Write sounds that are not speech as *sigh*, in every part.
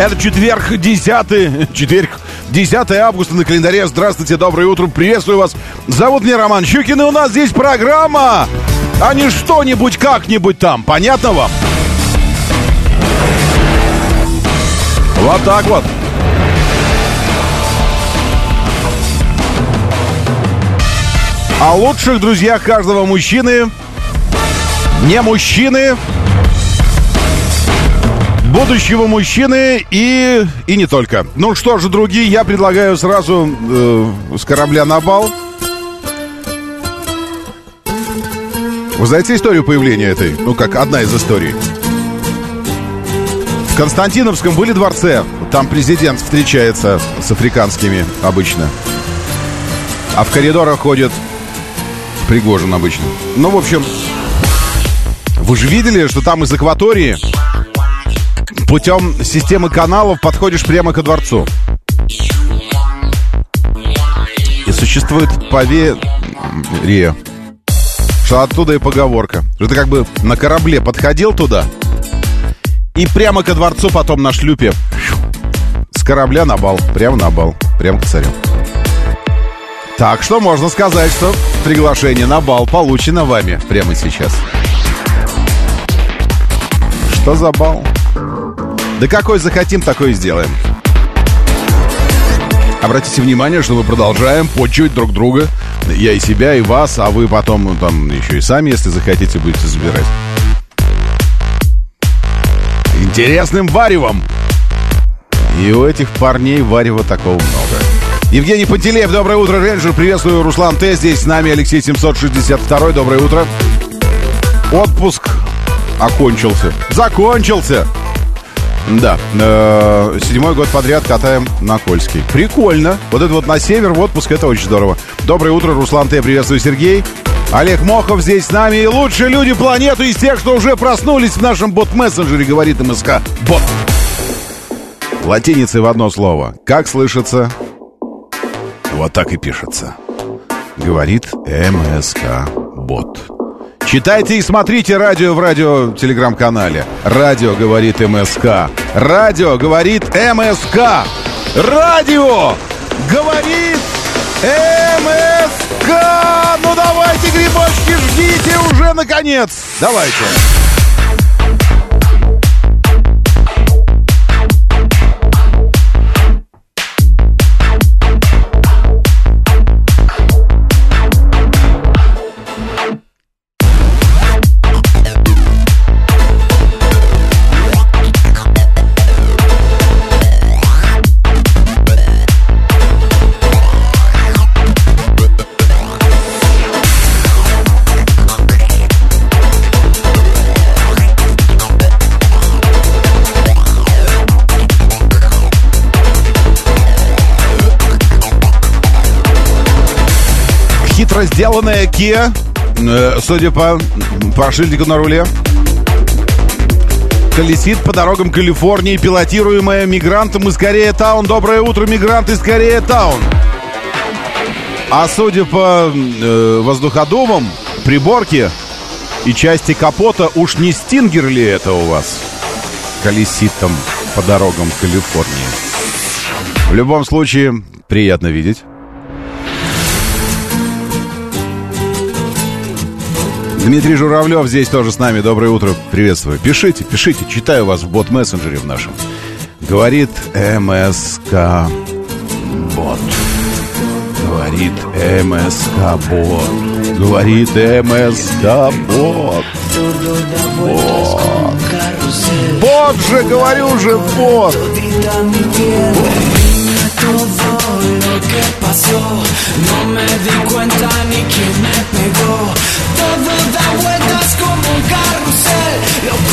Это четверг, 10 четверг, 10 августа на календаре. Здравствуйте, доброе утро, приветствую вас. Зовут меня Роман Щукин, и у нас здесь программа, а не что-нибудь как-нибудь там. Понятно вам? Вот так вот. О лучших друзьях каждого мужчины, не мужчины, будущего мужчины и, и не только. Ну что же, другие, я предлагаю сразу э, с корабля на бал. Вы знаете историю появления этой? Ну, как одна из историй. В Константиновском были дворце. Там президент встречается с африканскими обычно. А в коридорах ходит Пригожин обычно. Ну, в общем, вы же видели, что там из акватории путем системы каналов подходишь прямо ко дворцу. И существует поверье, что оттуда и поговорка. Ты как бы на корабле подходил туда, и прямо ко дворцу потом на шлюпе с корабля на бал, прямо на бал, прямо к царю. Так что можно сказать, что приглашение на бал получено вами прямо сейчас. Что за бал? Да какой захотим, такой и сделаем. Обратите внимание, что мы продолжаем почуть друг друга. Я и себя, и вас, а вы потом ну, там еще и сами, если захотите, будете забирать. Интересным варевом. И у этих парней варева такого много. Евгений Пантелеев, доброе утро, Рейнджер. Приветствую, Руслан Т. Здесь с нами Алексей 762. Доброе утро. Отпуск окончился. Закончился. Да, э, седьмой год подряд катаем на Кольский. Прикольно. Вот это вот на север в отпуск, это очень здорово. Доброе утро, Руслан Т. Приветствую, Сергей. Олег Мохов здесь с нами. И лучшие люди планеты из тех, что уже проснулись в нашем бот-мессенджере, говорит МСК. Бот. Латиницей в одно слово. Как слышится? Вот так и пишется. Говорит МСК Бот. Читайте и смотрите радио в радио телеграм-канале. Радио говорит МСК. Радио говорит МСК. Радио говорит МСК. Ну давайте, грибочки, ждите уже наконец. Давайте. Хитро сделанная Kia, э, судя по, по шильдику на руле, колесит по дорогам Калифорнии, пилотируемая мигрантом из Корея Таун. Доброе утро, мигрант из Корея Таун. А судя по э, воздуходумам, приборке и части капота, уж не стингер ли это у вас? Колесит там по дорогам Калифорнии. В любом случае, приятно видеть. Дмитрий Журавлев здесь тоже с нами. Доброе утро. Приветствую. Пишите, пишите. Читаю вас в бот-мессенджере в нашем. Говорит МСК Бот. Говорит МСК Бот. Говорит МСК Бот. Бот. Бот же, говорю же, бот. ¿Qué pasó? não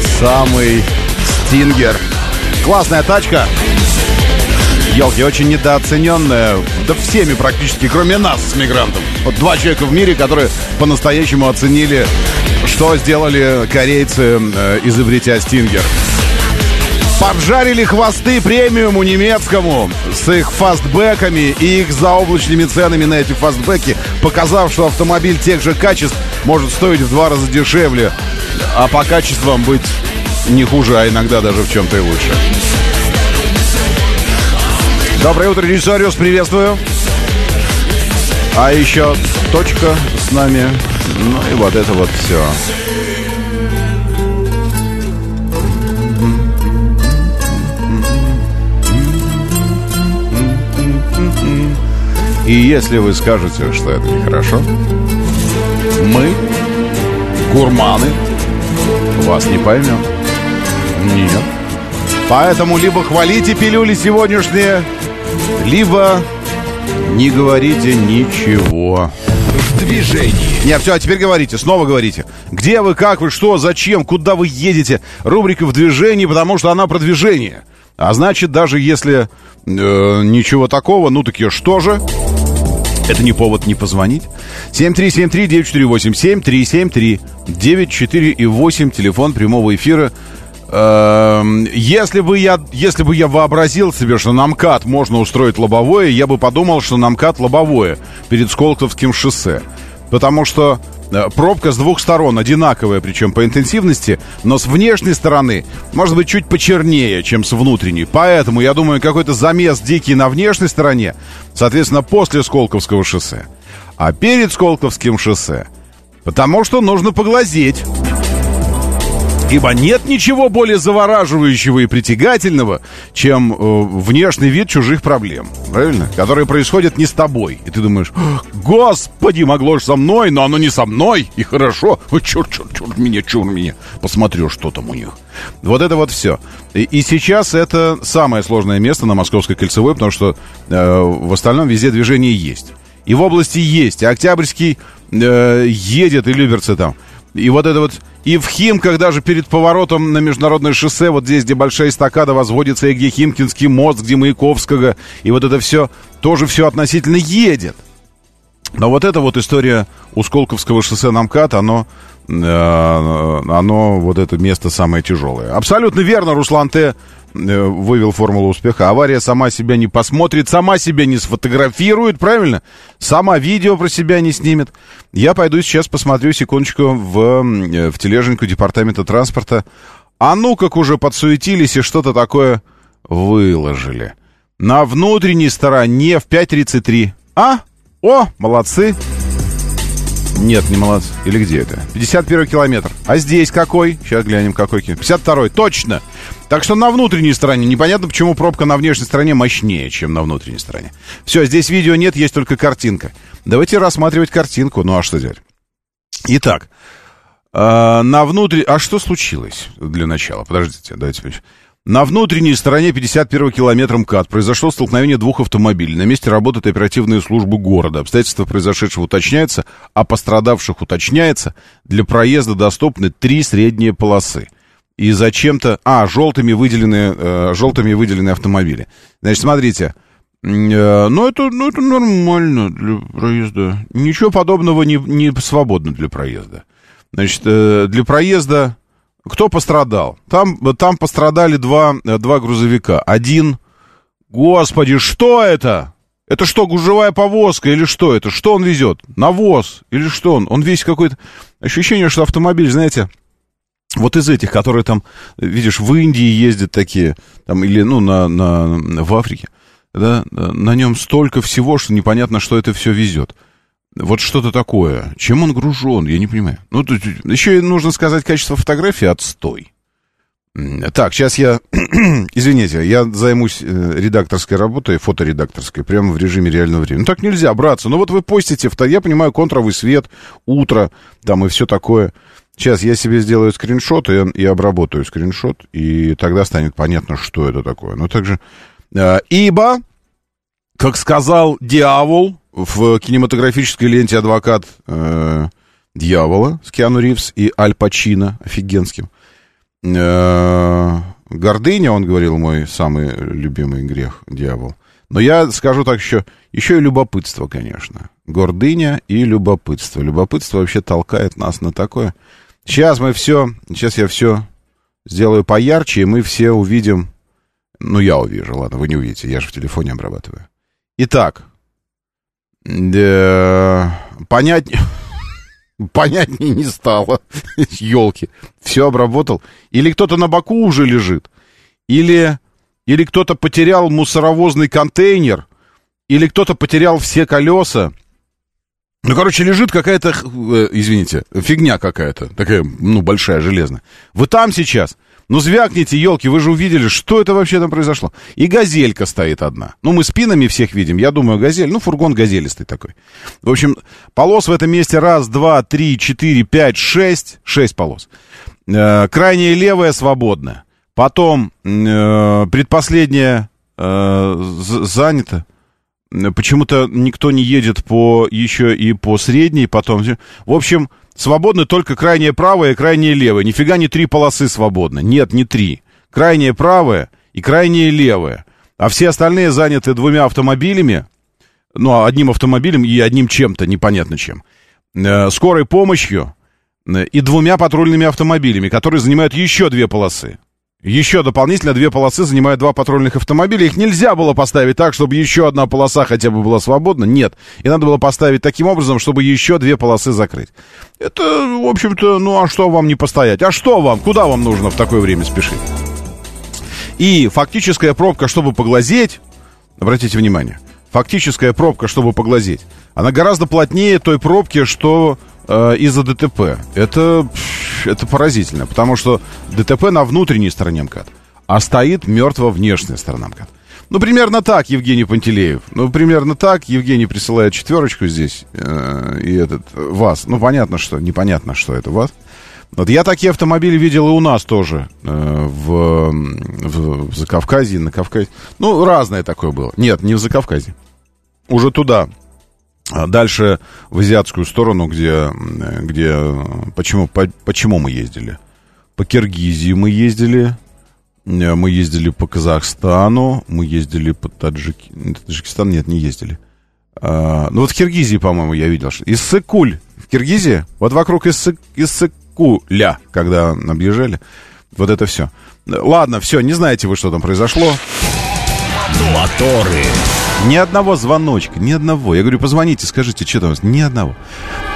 самый, Стингер. Классная тачка. Елки, очень недооцененная. Да всеми практически, кроме нас с мигрантом. Вот два человека в мире, которые по-настоящему оценили, что сделали корейцы, э, изобретя Стингер. Поджарили хвосты премиуму немецкому с их фастбэками и их заоблачными ценами на эти фастбэки, показав, что автомобиль тех же качеств может стоить в два раза дешевле, а по качествам быть не хуже, а иногда даже в чем-то и лучше. Доброе утро, Режиссариус, приветствую. А еще точка с нами. Ну и вот это вот все. И если вы скажете, что это нехорошо, мы, гурманы, вас не поймем. Нет. Поэтому либо хвалите пилюли сегодняшние, либо не говорите ничего. В движении. Не, все, а теперь говорите, снова говорите. Где вы, как вы, что, зачем, куда вы едете? Рубрика в движении, потому что она про движение. А значит, даже если э, ничего такого, ну таки что же? Это не повод не позвонить. 7373948, 7373948, телефон прямого эфира. Эм, Если бы, я, если бы я вообразил себе, что на МКАД можно устроить лобовое, я бы подумал, что на МКАД лобовое перед Сколковским шоссе. Потому что пробка с двух сторон одинаковая, причем по интенсивности, но с внешней стороны может быть чуть почернее, чем с внутренней. Поэтому, я думаю, какой-то замес дикий на внешней стороне, соответственно, после Сколковского шоссе. А перед Сколковским шоссе, потому что нужно поглазеть. Ибо нет ничего более завораживающего и притягательного, чем э, внешний вид чужих проблем, правильно? Которые происходят не с тобой. И ты думаешь, господи, могло же со мной, но оно не со мной, и хорошо. Ой, черт, черт, черт меня, черт меня. Посмотрю, что там у них. Вот это вот все. И, и сейчас это самое сложное место на Московской кольцевой, потому что э, в остальном везде движение есть. И в области есть. И Октябрьский э, едет, и Люберцы там. И вот это вот... И в Химках даже перед поворотом на международное шоссе, вот здесь, где большая эстакада возводится, и где Химкинский мост, где Маяковского, и вот это все, тоже все относительно едет. Но вот эта вот история у Сколковского шоссе на МКАД, оно, оно, вот это место самое тяжелое. Абсолютно верно, Руслан Т. э, вывел формулу успеха. Авария сама себя не посмотрит, сама себя не сфотографирует, правильно? Сама видео про себя не снимет. Я пойду сейчас посмотрю секундочку в, э, в тележеньку департамента транспорта, А ну как уже подсуетились и что-то такое выложили. На внутренней стороне в 5.33. А? О, молодцы. Нет, не молодцы. Или где это? 51 километр. А здесь какой? Сейчас глянем, какой километр. 52 точно. Так что на внутренней стороне. Непонятно, почему пробка на внешней стороне мощнее, чем на внутренней стороне. Все, здесь видео нет, есть только картинка. Давайте рассматривать картинку. Ну а что делать? Итак, э, на внутри... А что случилось для начала? Подождите, давайте... На внутренней стороне 51 километра МКАД произошло столкновение двух автомобилей. На месте работают оперативные службы города. Обстоятельства произошедшего уточняются, а пострадавших уточняется. Для проезда доступны три средние полосы. И зачем-то... А, желтыми выделены, э, желтыми выделены автомобили. Значит, смотрите. Э, ну, это, ну, это нормально для проезда. Ничего подобного не, не свободно для проезда. Значит, э, для проезда кто пострадал? Там, там пострадали два, два грузовика. Один... Господи, что это? Это что, гужевая повозка или что это? Что он везет? Навоз или что он? Он весь какой-то... Ощущение, что автомобиль, знаете, вот из этих, которые там, видишь, в Индии ездят такие, там, или, ну, на, на, в Африке, да, на нем столько всего, что непонятно, что это все везет. Вот что-то такое. Чем он гружен, я не понимаю. Ну, тут еще нужно сказать, качество фотографии отстой. Так, сейчас я, *clears throat* извините, я займусь э, редакторской работой, фоторедакторской, прямо в режиме реального времени. Ну, так нельзя, братцы. Ну, вот вы постите, я понимаю, контровый свет, утро, там и все такое. Сейчас я себе сделаю скриншот и, и обработаю скриншот, и тогда станет понятно, что это такое. Ну, также... Э, ибо, как сказал дьявол, в кинематографической ленте «Адвокат э, дьявола» с Киану Ривз и Аль Пачино офигенским. Э, гордыня, он говорил, мой самый любимый грех, дьявол. Но я скажу так еще, еще и любопытство, конечно. Гордыня и любопытство. Любопытство вообще толкает нас на такое. Сейчас мы все, сейчас я все сделаю поярче, и мы все увидим, ну, я увижу, ладно, вы не увидите, я же в телефоне обрабатываю. Итак, да, понять... *laughs* Понятнее не стало. Елки. Все обработал. Или кто-то на боку уже лежит. Или, или кто-то потерял мусоровозный контейнер. Или кто-то потерял все колеса. Ну, короче, лежит какая-то, э, извините, фигня какая-то. Такая, ну, большая, железная. Вы там сейчас? Ну, звякните, елки, вы же увидели, что это вообще там произошло. И газелька стоит одна. Ну, мы спинами всех видим, я думаю, газель, ну, фургон газелистый такой. В общем, полос в этом месте раз, два, три, четыре, пять, шесть. Шесть полос. Э, крайняя левая свободная. Потом э, предпоследняя э, занята. Почему-то никто не едет по еще и по средней, потом... В общем, Свободны только крайняя правая и крайняя левая. Нифига не три полосы свободны. Нет, не три. Крайняя правая и крайняя левая. А все остальные заняты двумя автомобилями. Ну, одним автомобилем и одним чем-то, непонятно чем. Э, скорой помощью э, и двумя патрульными автомобилями, которые занимают еще две полосы. Еще дополнительно две полосы занимают два патрульных автомобиля. Их нельзя было поставить так, чтобы еще одна полоса хотя бы была свободна. Нет. И надо было поставить таким образом, чтобы еще две полосы закрыть. Это, в общем-то, ну а что вам не постоять? А что вам? Куда вам нужно в такое время спешить? И фактическая пробка, чтобы поглазеть, обратите внимание, фактическая пробка, чтобы поглазеть, она гораздо плотнее той пробки, что э, из-за ДТП. Это это поразительно, потому что ДТП на внутренней стороне МКАД, а стоит мертво внешняя сторона МКАД. Ну, примерно так, Евгений Пантелеев. Ну, примерно так. Евгений присылает четверочку здесь. Э, и этот, вас. Ну, понятно, что, непонятно, что это вас. Вот я такие автомобили видел и у нас тоже. Э, в, в, в Закавказье, на Кавказе. Ну, разное такое было. Нет, не в Закавказье. Уже туда, дальше в азиатскую сторону, где, где почему, по, почему мы ездили? По Киргизии мы ездили, э, мы ездили по Казахстану, мы ездили по Таджики... Таджикистан, нет, не ездили. А, ну вот в Киргизии, по-моему, я видел. Что... Иссыкуль в Киргизии, вот вокруг Иссык... Иссыкуля, когда объезжали, вот это все. Ладно, все, не знаете вы, что там произошло. Моторы. Ни одного звоночка, ни одного. Я говорю, позвоните, скажите, что там? Ни одного.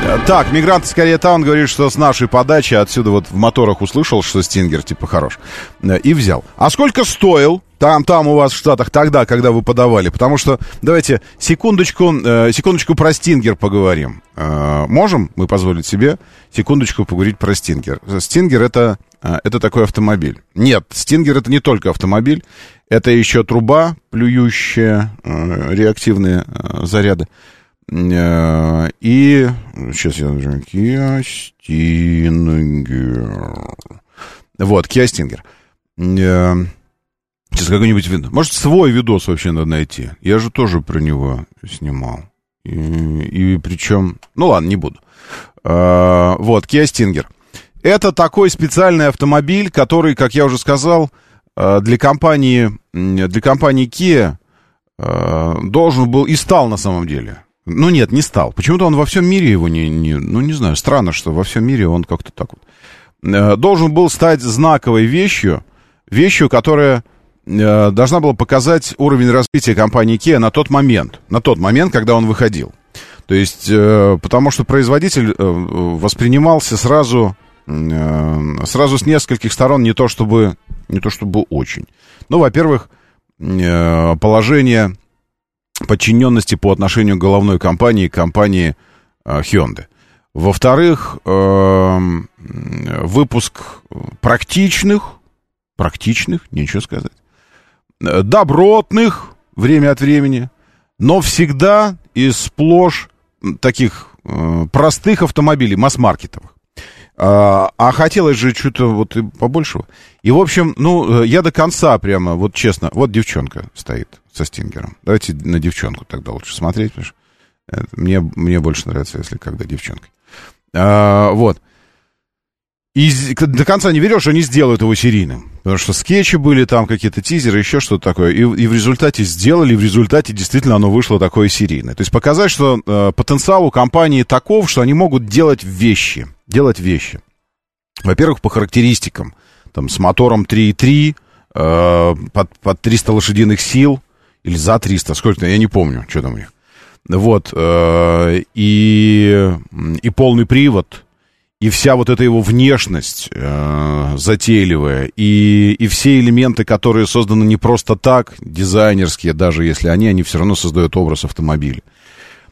Э, Так, мигрант скорее таун говорит, что с нашей подачи отсюда вот в моторах услышал, что Стингер типа хорош. Э, И взял. А сколько стоил там, там у вас в Штатах тогда, когда вы подавали? Потому что, давайте, секундочку, э, секундочку про Стингер поговорим. Можем мы позволить себе секундочку поговорить про Стингер? Стингер это, это такой автомобиль. Нет, Стингер это не только автомобиль, это еще труба, плюющая э, реактивные э, заряды. Э, и сейчас я нажму Stinger. Вот, Stinger. Э, Сейчас какой-нибудь видос. Может, свой видос вообще надо найти. Я же тоже про него снимал. И, и причем... Ну ладно, не буду. Вот, Kia. Это такой специальный автомобиль, который, как я уже сказал, для компании, для компании Kia а, должен был и стал на самом деле. Ну нет, не стал. Почему-то он во всем мире его не, не... Ну не знаю, странно, что во всем мире он как-то так вот. Э, Должен был стать знаковой вещью, вещью, которая э, должна была показать уровень развития компании Kia на тот момент, на тот момент, когда он выходил. То есть, э, потому что производитель э, воспринимался сразу, э, сразу с нескольких сторон, не то чтобы, не то чтобы очень. Ну, во-первых, э, положение подчиненности по отношению к головной компании, компании э, Hyundai. Во-вторых, эм, выпуск практичных, практичных, нечего сказать, э, добротных время от времени, но всегда и сплошь таких э, простых автомобилей, масс-маркетовых. А, а хотелось же что-то вот и побольшего. И, в общем, ну, э, я до конца прямо, вот честно, вот девчонка стоит со стингером. Давайте на девчонку тогда лучше смотреть, потому что это мне, мне больше нравится, если когда девчонкой. А, вот. И до конца не верил, что они сделают его серийным. Потому что скетчи были, там какие-то тизеры, еще что-то такое. И, и в результате сделали, и в результате действительно оно вышло такое серийное. То есть показать, что э, потенциал у компании таков, что они могут делать вещи. Делать вещи. Во-первых, по характеристикам. Там с мотором 3.3, э, под, под 300 лошадиных сил, или за 300, сколько-то, я не помню, что там у них. Вот, э, и, и полный привод, и вся вот эта его внешность э, затейливая, и, и все элементы, которые созданы не просто так, дизайнерские, даже если они, они все равно создают образ автомобиля.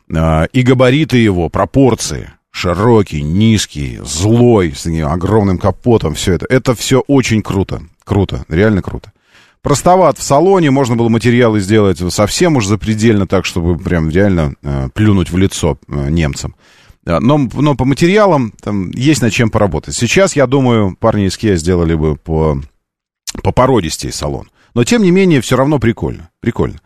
Э, и габариты его, пропорции, широкий, низкий, злой, с огромным капотом, все это, это все очень круто, круто, реально круто. Простоват в салоне, можно было материалы сделать совсем уж запредельно так, чтобы прям реально э, плюнуть в лицо э, немцам. Но, но по материалам там есть над чем поработать. Сейчас, я думаю, парни из Kia сделали бы по, по породистей салон. Но, тем не менее, все равно прикольно. Прикольно.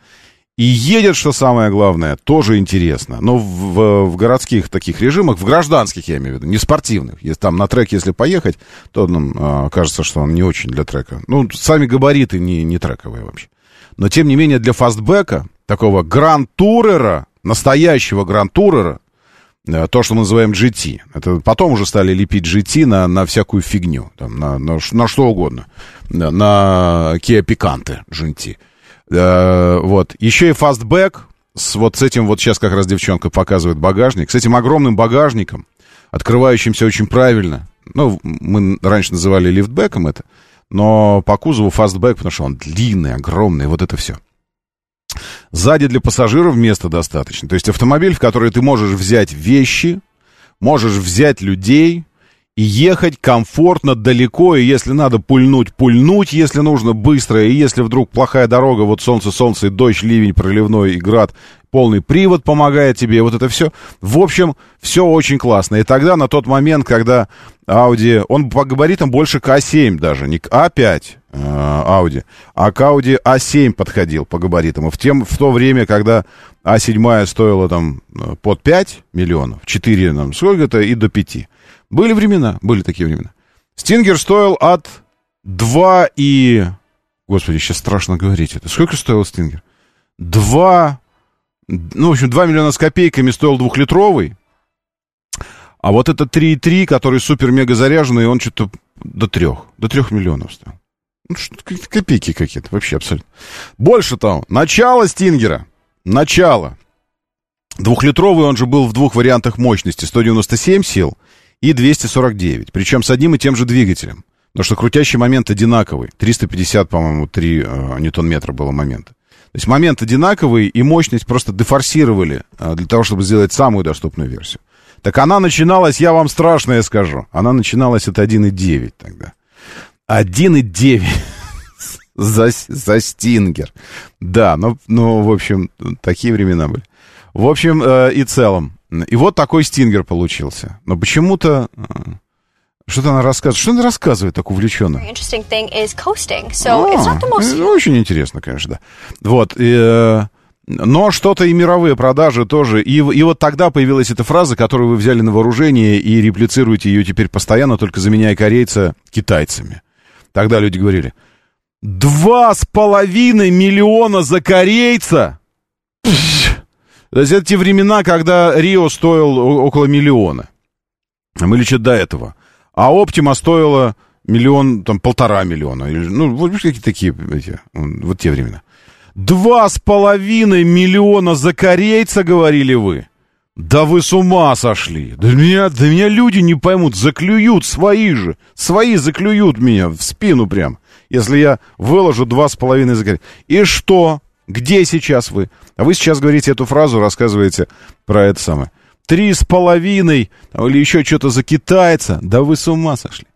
И едет, что самое главное, тоже интересно. Но в, в- в городских таких режимах, в гражданских, я имею в виду, не спортивных. Если там на трек, если поехать, то нам а, кажется, что он не очень для трека. Ну, сами габариты не, не трековые вообще. Но, тем не менее, для фастбека, такого grand tourer а, настоящего grand tourer а, э, то, что мы называем GT. Это потом уже стали лепить GT на, на всякую фигню, там, на, на, на что угодно. На, Kia Picanto GT. Э, вот. Еще и фастбэк, с, вот с этим вот сейчас как раз девчонка показывает багажник, с этим огромным багажником, открывающимся очень правильно. Ну, мы раньше называли лифтбеком это, но по кузову фастбэк, потому что он длинный, огромный, вот это все. Сзади для пассажиров места достаточно. То есть автомобиль, в который ты можешь взять вещи, можешь взять людей и ехать комфортно, далеко, и если надо пульнуть, пульнуть, если нужно быстро, и если вдруг плохая дорога, вот солнце, солнце, и дождь, ливень, проливной и град, полный привод помогает тебе, вот это все. В общем, все очень классно. И тогда, на тот момент, когда Audi, он по габаритам больше к А7 даже, не к А5 э, Audi, а к Audi А7 подходил по габаритам. В, тем, в то время, когда А7 стоила там э, под 5 миллионов, 4, там, сколько-то, и до 5. Были времена, были такие времена. Стингер стоил от 2 и... Господи, сейчас страшно говорить это. Сколько стоил Стингер? 2... Ну, в общем, 2 миллиона с копейками стоил двухлитровый. А вот это 3,3, который супер-мега заряженный, он что-то до трех, до трех миллионов стоил. Ну, копейки какие-то, вообще абсолютно. Больше того, начало Стингера, начало. Двухлитровый он же был в двух вариантах мощности, 197 сил и 249, причем с одним и тем же двигателем. Потому что крутящий момент одинаковый. 350, по-моему, 3 э, ньютон-метра было момента. То есть момент одинаковый, и мощность просто дефорсировали э, для того, чтобы сделать самую доступную версию. Так она начиналась, я вам страшное скажу, она начиналась от 1,9 тогда. 1,9 за, за Стингер. Да, ну, ну, в общем, такие времена были. В общем э, и целом. И вот такой Стингер получился. Но почему-то... Э, что-то она рассказывает. Что она рассказывает так увлеченно? So most ну, очень интересно, конечно, да. Вот. И, э, но что-то и мировые продажи тоже. И, и вот тогда появилась эта фраза, которую вы взяли на вооружение и реплицируете ее теперь постоянно, только заменяя корейца китайцами. Тогда люди говорили, два с половиной миллиона за корейца? *laughs* То есть это те времена, когда Рио стоил около миллиона. Мы лечат до этого. А Оптима стоила миллион, там, полтора миллиона. Или, ну, вот какие такие, эти, вот те времена. Два с половиной миллиона за корейца, говорили вы? Да вы с ума сошли. Да меня, да меня люди не поймут, заклюют свои же. Свои заклюют меня в спину прям, если я выложу два с половиной за корейца. И что? Где сейчас вы? А вы сейчас говорите эту фразу, рассказываете про это самое. Три с половиной, или еще что-то за китайца. Да вы с ума сошли.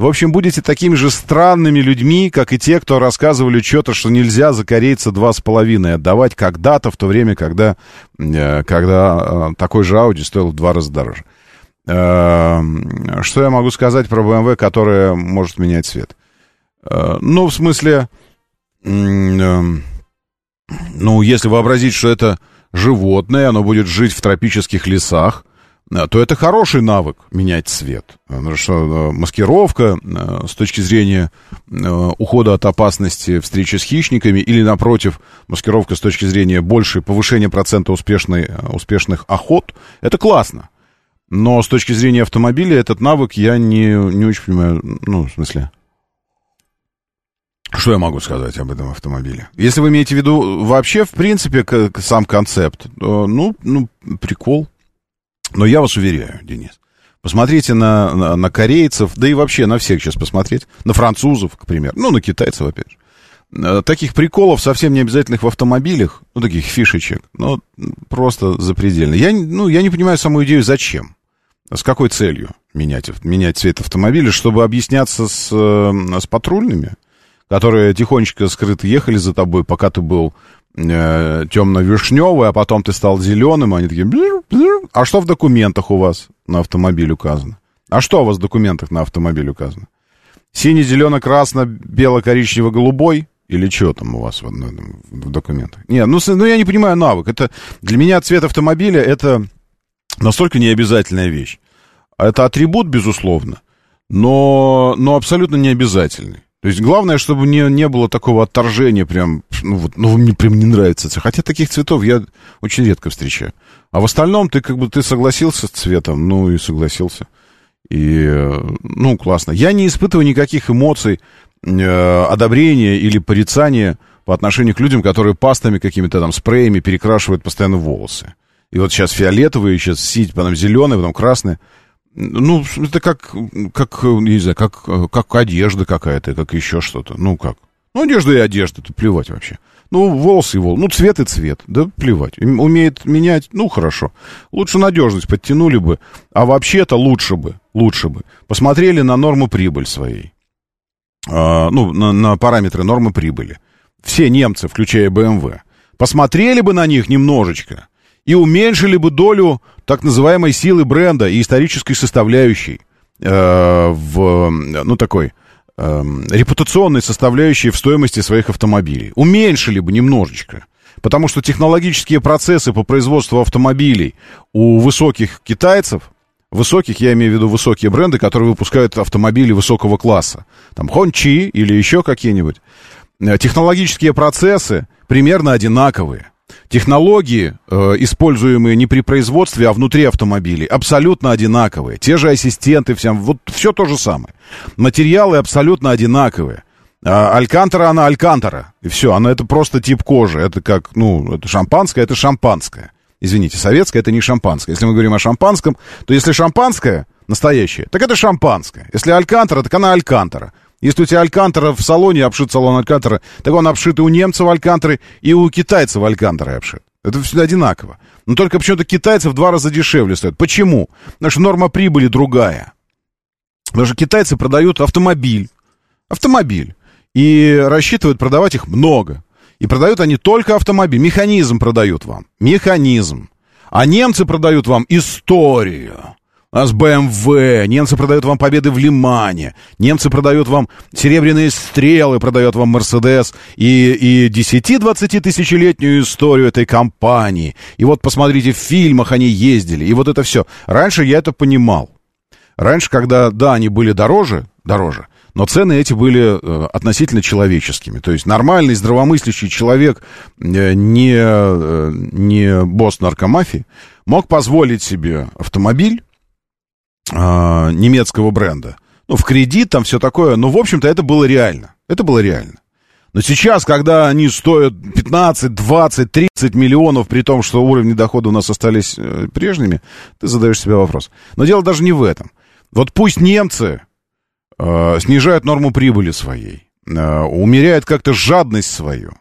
В общем, будете такими же странными людьми, как и те, кто рассказывали что-то, что нельзя за корейца два с половиной отдавать когда-то, в то время, когда, э, когда э, такой же Audi стоил в два раза дороже. Э, Что я могу сказать про BMW, которая может менять цвет? Э, Ну, в смысле, эм, ну, если вообразить, что это животное, оно будет жить в тропических лесах, то это хороший навык менять цвет. Потому что э, маскировка с точки зрения ухода от опасности встречи с хищниками или, напротив, маскировка с точки зрения большей повышения процента успешной, успешных охот, это классно. Но с точки зрения автомобиля этот навык я не, не очень понимаю, ну, в смысле... Что я могу сказать об этом автомобиле? Если вы имеете в виду вообще, в принципе, к- сам концепт, ну, ну, прикол. Но я вас уверяю, Денис, посмотрите на, на, на корейцев, да и вообще на всех сейчас посмотреть, на французов, к примеру, ну, на китайцев, опять же. Э, Таких приколов совсем не обязательных в автомобилях, ну, таких фишечек, ну, просто запредельно. Я, ну, я не понимаю саму идею, зачем. С какой целью менять, менять цвет автомобиля, чтобы объясняться с, э, с патрульными, которые тихонечко скрыто ехали за тобой, пока ты был э, темно-вишневый, а потом ты стал зеленым, они такие... «Бзр, бзр». А что в документах у вас на автомобиль указано? А что у вас в документах на автомобиль указано? Синий, зеленый, красно, бело, коричнево, голубой? Или что там у вас в, в- документах? Нет, ну, ну я не понимаю навык. Это для меня цвет автомобиля это настолько необязательная вещь. Это атрибут, безусловно, но, но абсолютно не обязательный. То есть главное, чтобы не, не было такого отторжения прям, ну вот, ну мне прям не нравится. цвет. Хотя таких цветов я очень редко встречаю. А в остальном ты как бы ты согласился с цветом, ну и согласился. И, ну, классно. Я не испытываю никаких эмоций э, одобрения или порицания по отношению к людям, которые пастами какими-то там спреями перекрашивают постоянно волосы. И вот сейчас фиолетовые, сейчас сить, потом зеленые, потом красные. Ну, это как, как, не знаю, как, как одежда какая-то, как еще что-то. Ну, как? Ну, одежда и одежда, тут плевать вообще. Ну, волосы и волосы. Ну, цвет и цвет. Да плевать. Умеет менять, ну, хорошо. Лучше надежность подтянули бы. А вообще-то лучше бы, лучше бы. Посмотрели на норму прибыль своей. А, ну, на, на параметры нормы прибыли. Все немцы, включая БМВ. Посмотрели бы на них немножечко и уменьшили бы долю так называемой силы бренда и исторической составляющей э, в, ну, такой э, репутационной составляющей в стоимости своих автомобилей. Уменьшили бы немножечко. Потому что технологические процессы по производству автомобилей у высоких китайцев, высоких, я имею в виду высокие бренды, которые выпускают автомобили высокого класса, там Хончи или еще какие-нибудь, э, технологические процессы примерно одинаковые. Технологии, э, используемые не при производстве, а внутри автомобилей, абсолютно одинаковые. Те же ассистенты, всем, вот все то же самое. Материалы абсолютно одинаковые. А Алькантара, она Алькантара. И все, она это просто тип кожи. Это как, ну, это шампанское, это шампанское. Извините, советское это не шампанское. Если мы говорим о шампанском, то если шампанское настоящее, так это шампанское. Если Алькантара, так она Алькантара. Если у тебя Алькантара в салоне, обшит салон Алькантара, так он обшит и у немцев Алькантры, и у китайцев Алькантары обшит. Это всегда одинаково. Но только почему-то китайцы в два раза дешевле стоят. Почему? Потому что норма прибыли другая. Потому что китайцы продают автомобиль. Автомобиль. И рассчитывают продавать их много. И продают они только автомобиль. Механизм продают вам. Механизм. А немцы продают вам историю. У нас БМВ, немцы продают вам победы в Лимане, немцы продают вам серебряные стрелы, продают вам Мерседес и, и 10-20 тысячелетнюю историю этой компании. И вот посмотрите, в фильмах они ездили, и вот это все. Раньше я это понимал. Раньше, когда, да, они были дороже, дороже, но цены эти были э, относительно человеческими. То есть нормальный, здравомыслящий человек, э, не, э, не босс наркомафии, мог позволить себе автомобиль, а, немецкого бренда. Ну, в кредит, там все такое. Но, в общем-то, это было реально. Это было реально. Но сейчас, когда они стоят 15, 20, 30 миллионов, при том, что уровни дохода у нас остались э, прежними, ты задаешь себе вопрос. Но дело даже не в этом. Вот пусть немцы э, снижают норму прибыли своей, э, умеряют как-то жадность свою,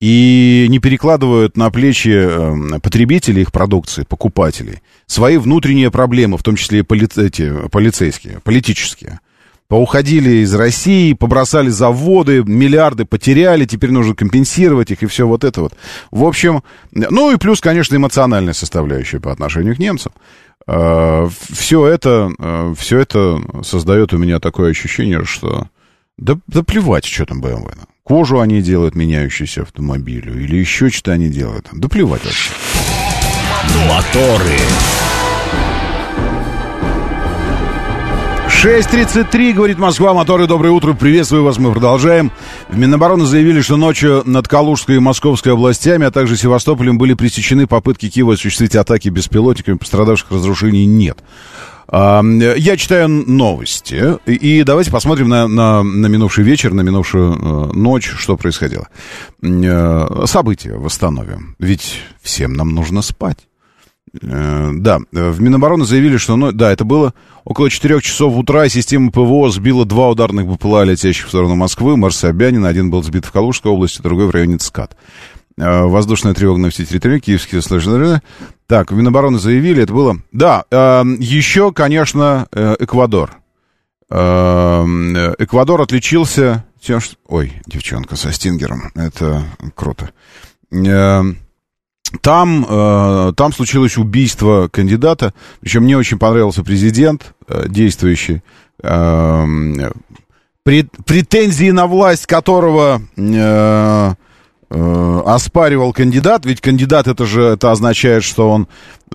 и не перекладывают на плечи э, потребителей их продукции, покупателей, свои внутренние проблемы, в том числе и поли эти, полицейские, политические. Поуходили из России, побросали заводы, миллиарды потеряли, теперь нужно компенсировать их и все вот это вот. В общем, ну и плюс, конечно, эмоциональная составляющая по отношению к немцам. Э, все это, э, все это создает у меня такое ощущение, что да, да плевать, что там BMW. Кожу они делают, меняющуюся автомобилю, или еще что-то они делают. Да плевать вообще. Моторы. 6.33, говорит Москва, моторы, доброе утро, приветствую вас, мы продолжаем. В Минобороны заявили, что ночью над Калужской и Московской областями, а также Севастополем были пресечены попытки Киева осуществить атаки беспилотниками, пострадавших разрушений нет. Я читаю новости, и давайте посмотрим на, на, на минувший вечер, на минувшую э, ночь, что происходило. Э, события восстановим, ведь всем нам нужно спать. Э, да, в Минобороны заявили, что, ну, да, это было около 4 часов утра, система ПВО сбила два ударных БПЛА, летящих в сторону Москвы, Марс Собянин, один был сбит в Калужской области, другой в районе ЦКАД. Воздушная тревога на все территории, киевские службы. Так, Минобороны заявили, это было... Да, э, еще, конечно, э, Эквадор. Э, Эквадор отличился тем, что... Ой, девчонка со стингером, это круто. Э, там, э, там случилось убийство кандидата, причем мне очень понравился президент э, действующий, э, претензии на власть которого... Э, э, оспаривал кандидат, ведь кандидат это же это означает, что он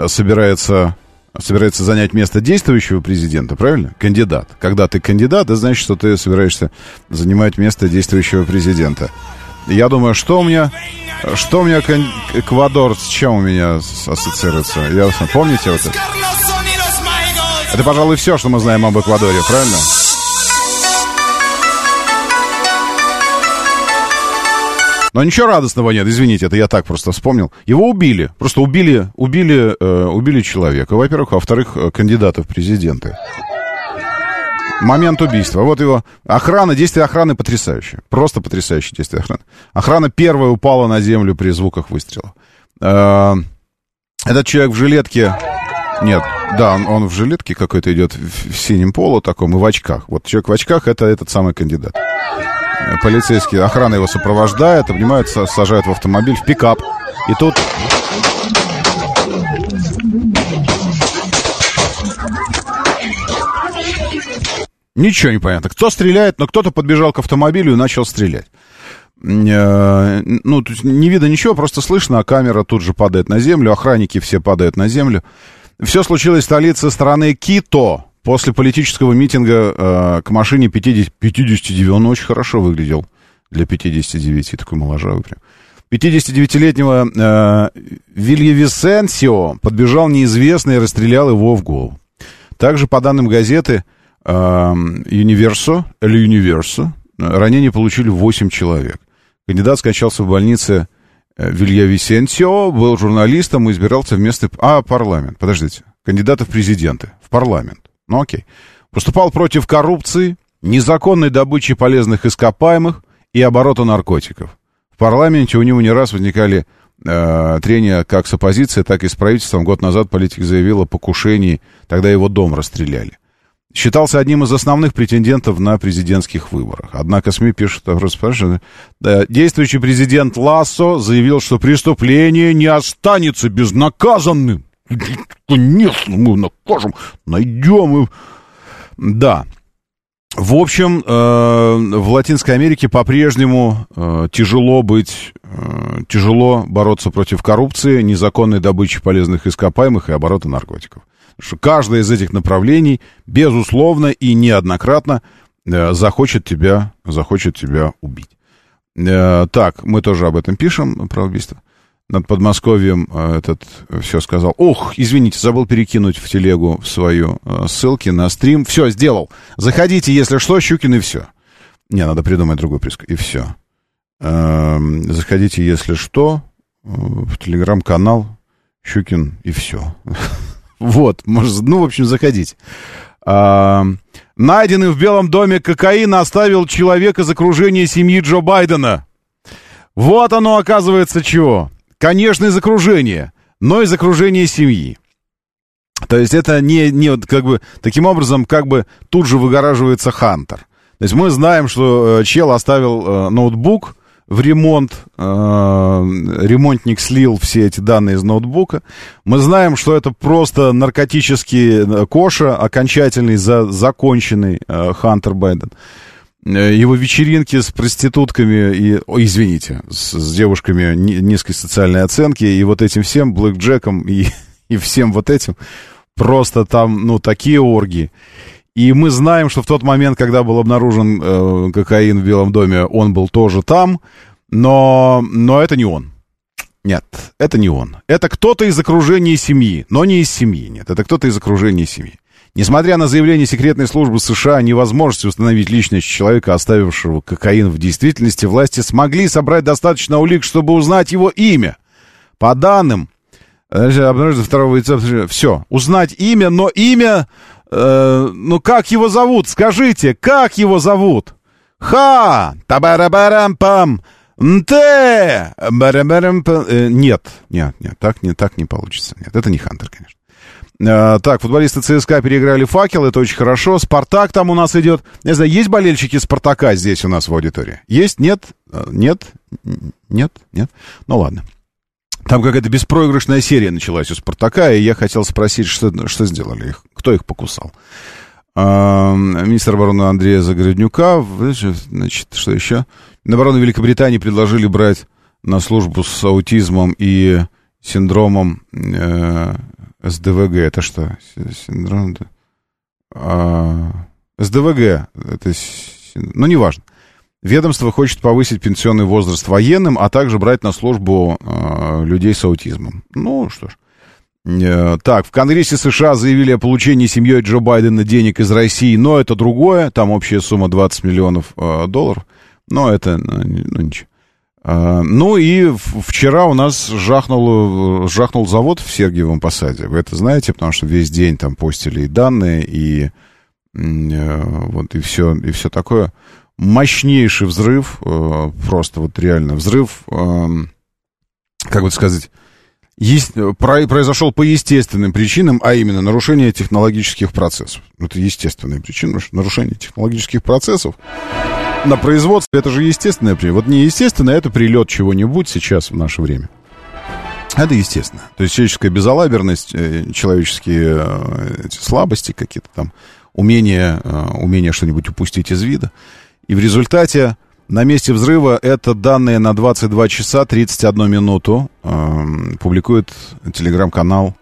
собирается собирается занять место действующего президента, правильно? Кандидат. Когда ты кандидат, это значит, что ты собираешься занимать место действующего президента. Я думаю, что у меня, что у меня Эквадор, с чем у меня ассоциируется? Я, помните вот это? Это, пожалуй, все, что мы знаем об Эквадоре, правильно? Но ничего радостного нет, извините, это я так просто вспомнил. Его убили, просто убили, убили, э, убили человека, во-первых, а во-вторых, э, кандидата в президенты. Момент убийства. Вот его охрана, действие охраны потрясающее. Просто потрясающее действие охраны. Охрана первая упала на землю при звуках выстрела. Э, этот человек в жилетке... Нет, да, он, он в жилетке какой-то идет в, в синем полу таком и в очках. Вот человек в очках это этот самый кандидат полицейские, охрана его сопровождает, обнимаются, сажают в автомобиль, в пикап. И тут... Ничего не понятно. Кто стреляет, но кто-то подбежал к автомобилю и начал стрелять. Э, ну, тут не видно ничего, просто слышно, а камера тут же падает на землю, охранники все падают на землю. Все случилось в столице страны Кито, После политического митинга э, к машине 50, 59, он очень хорошо выглядел для 59, такой моложавый прям. 59-летнего э, Вильявисенсио подбежал неизвестный и расстрелял его в голову. Также, по данным газеты Universo, или Universo, ранения получили 8 человек. Кандидат скончался в больнице э, Вилья Висенсио, был журналистом и избирался вместо... А, парламент, подождите. Кандидата в президенты, в парламент. Ну, окей. Поступал против коррупции, незаконной добычи полезных ископаемых и оборота наркотиков. В парламенте у него не раз возникали э, трения как с оппозицией, так и с правительством. Год назад политик заявил о покушении, тогда его дом расстреляли. Считался одним из основных претендентов на президентских выборах. Однако СМИ пишут, да, действующий президент Лассо заявил, что преступление не останется безнаказанным. Конечно, мы накажем, найдем. Да, в общем, э, в Латинской Америке по-прежнему э, тяжело быть, э, тяжело бороться против коррупции, незаконной добычи полезных ископаемых и оборота наркотиков. Что каждое из этих направлений, безусловно и неоднократно, захочет тебя, захочет тебя убить. Так, мы тоже об этом пишем, про убийство над Подмосковьем э, этот все сказал. Ох, извините, забыл перекинуть в телегу в свою э, ссылки на стрим. Все, сделал. Заходите, если что, Щукин и все. Не, надо придумать другой приск. И все. Эм, заходите, если что, э, в телеграм-канал Щукин и все. *laughs* Вот, может, ну, в общем, заходите. Эм, найденный в Белом доме кокаин оставил человек из окружения семьи Джо Байдена. Вот оно, оказывается, чего. Конечно, из окружения, но из окружения семьи. То есть это не, не как бы, таким образом, как бы тут же выгораживается Хантер. То есть мы знаем, что э, чел оставил э, ноутбук в ремонт, э, ремонтник слил все эти данные из ноутбука. Мы знаем, что это просто наркотический э, коша, окончательный, за, законченный э, Хантер Байден. Его вечеринки с проститутками и, о, извините, с, с девушками низкой социальной оценки и вот этим всем, Блэк Джеком и, *laughs* и всем вот этим, просто там, ну, такие оргии. И мы знаем, что в тот момент, когда был обнаружен э, кокаин в Белом доме, он был тоже там, но, но это не он. Нет, это не он. Это кто-то из окружения семьи, но не из семьи, нет, это кто-то из окружения семьи. Несмотря на заявление секретной службы США о невозможности установить личность человека, оставившего кокаин в действительности, власти смогли собрать достаточно улик, чтобы узнать его имя. По данным, обнаружено второго лица, все, узнать имя, но имя, э, ну как его зовут, скажите, как его зовут? Ха, табарабарам-пам, Нте! Э, нет, нет, нет, так не, так не получится. Нет, это не Хантер, конечно. Э, так, футболисты ЦСКА переиграли факел, это очень хорошо. Спартак там у нас идет. Не знаю, есть болельщики Спартака здесь у нас в аудитории? Есть? Нет? Э, нет? Нет? Нет? Ну ладно. Там какая-то беспроигрышная серия началась у Спартака, и я хотел спросить, что, что сделали их, кто их покусал. А, министр обороны Андрея Загороднюка, значит, что еще? Минобороны Великобритании предложили брать на службу с аутизмом и синдромом СДВГ это что? Синдром... А, СДВГ, это... Ну, неважно. Ведомство хочет повысить пенсионный возраст военным, а также брать на службу э, людей с аутизмом. Ну, что ж. Э, так, в Конгрессе США заявили о получении семьей Джо Байдена денег из России, но это другое. Там общая сумма 20 миллионов э, долларов. Но это, ну, ну ничего. А, ну и вчера у нас жахнул, жахнул завод в Сергиевом Посаде. Вы это знаете, потому что весь день там постили и данные, и э, вот и все, и все такое. Мощнейший взрыв, э, просто вот реально взрыв, эм, как бы сказать, есть, произошел по естественным причинам, а именно нарушение технологических процессов. Это естественная причина, нарушение технологических процессов на производстве, это же естественное. Вот не естественно, это прилет чего-нибудь сейчас в наше время. Это естественно. То есть человеческая безалаберность, э, человеческие э, эти слабости какие-то там, умение, э, умение что-нибудь упустить из вида. И в результате на месте взрыва это данные на 22 часа 31 минуту э, публикует телеграм-канал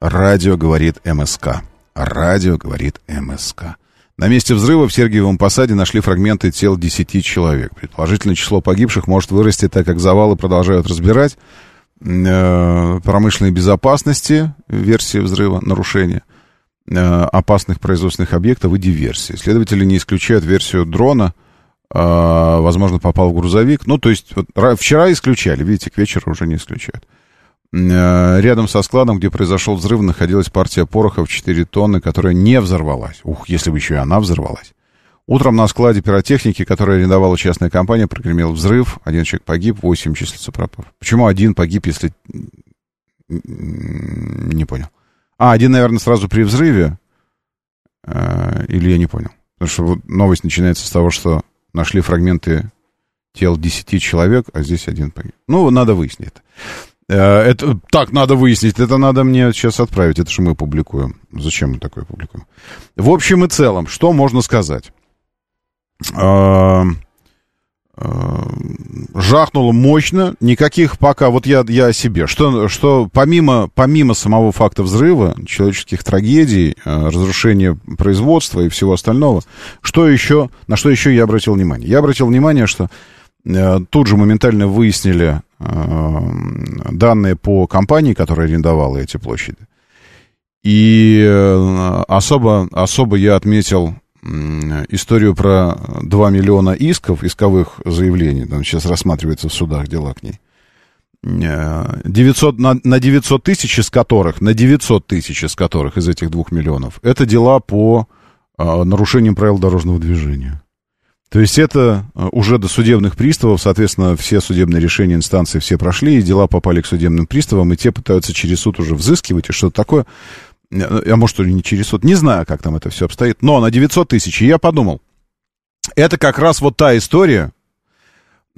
«Радио говорит МСК». «Радио говорит МСК». На месте взрыва в Сергиевом посаде нашли фрагменты тел 10 человек. Предположительное число погибших может вырасти, так как завалы продолжают разбирать. Э, промышленной безопасности, версии взрыва, нарушения э, опасных производственных объектов и диверсии. Следователи не исключают версию дрона, а, возможно, попал в грузовик. Ну, то есть, вот, ра- вчера исключали, видите, к вечеру уже не исключают. Э, Рядом со складом, где произошел взрыв, находилась партия пороха в 4 тонны, которая не взорвалась. Ух, если бы еще и она взорвалась. Утром на складе пиротехники, который арендовала частная компания, прогремел взрыв. Один человек погиб, 8 числится пропав. Почему один погиб, если... Не понял. А, один, наверное, сразу при взрыве. Э, Или я не понял. Потому что вот новость начинается с того, что нашли фрагменты тел 10 человек, а здесь один погиб. Ну, надо выяснить это. Э, Это так надо выяснить. Это надо мне сейчас отправить. Это же мы публикуем. Зачем мы такое публикуем? В общем и целом, что можно сказать? Э, э, Жахнуло мощно, никаких пока, вот я, я о себе, что, что помимо, помимо самого факта взрыва, человеческих трагедий, разрушения производства и всего остального, что еще, на что еще я обратил внимание? Я обратил внимание, что тут же моментально выяснили э, данные по компании, которая арендовала эти площади. И э, особо, особо я отметил историю про 2 миллиона исков, исковых заявлений. Там сейчас рассматривается в судах дела к ней. Э, 900, на, на 900 тысяч из которых, на 900 тысяч из которых из этих 2 миллионов, это дела по э, нарушениям правил дорожного движения. То есть это э, уже до судебных приставов, соответственно, все судебные решения инстанции все прошли, и дела попали к судебным приставам, и те пытаются через суд уже взыскивать и что-то такое. Э, А может, не через суд, не знаю, как там это все обстоит, но на 900 тысяч, и я подумал, это как раз вот та история,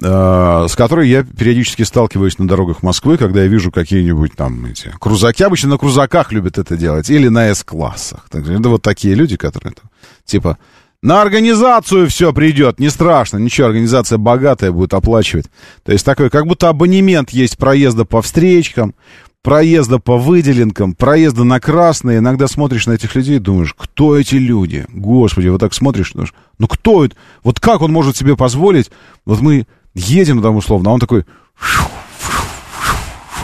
э, с которой я периодически сталкиваюсь на дорогах Москвы, когда я вижу какие-нибудь там эти крузаки. Обычно на крузаках любят это делать, или на С-классах. Это вот такие люди, которые там, типа, на организацию все придет, не страшно, ничего, организация богатая будет оплачивать. То есть такой, как будто абонемент есть проезда по встречкам, проезда по выделенкам, проезда на красные. Иногда смотришь на этих людей и думаешь, кто эти люди? Господи, вот так смотришь, думаешь, ну кто это? Вот как он может себе позволить? Вот мы едем там условно, а он такой...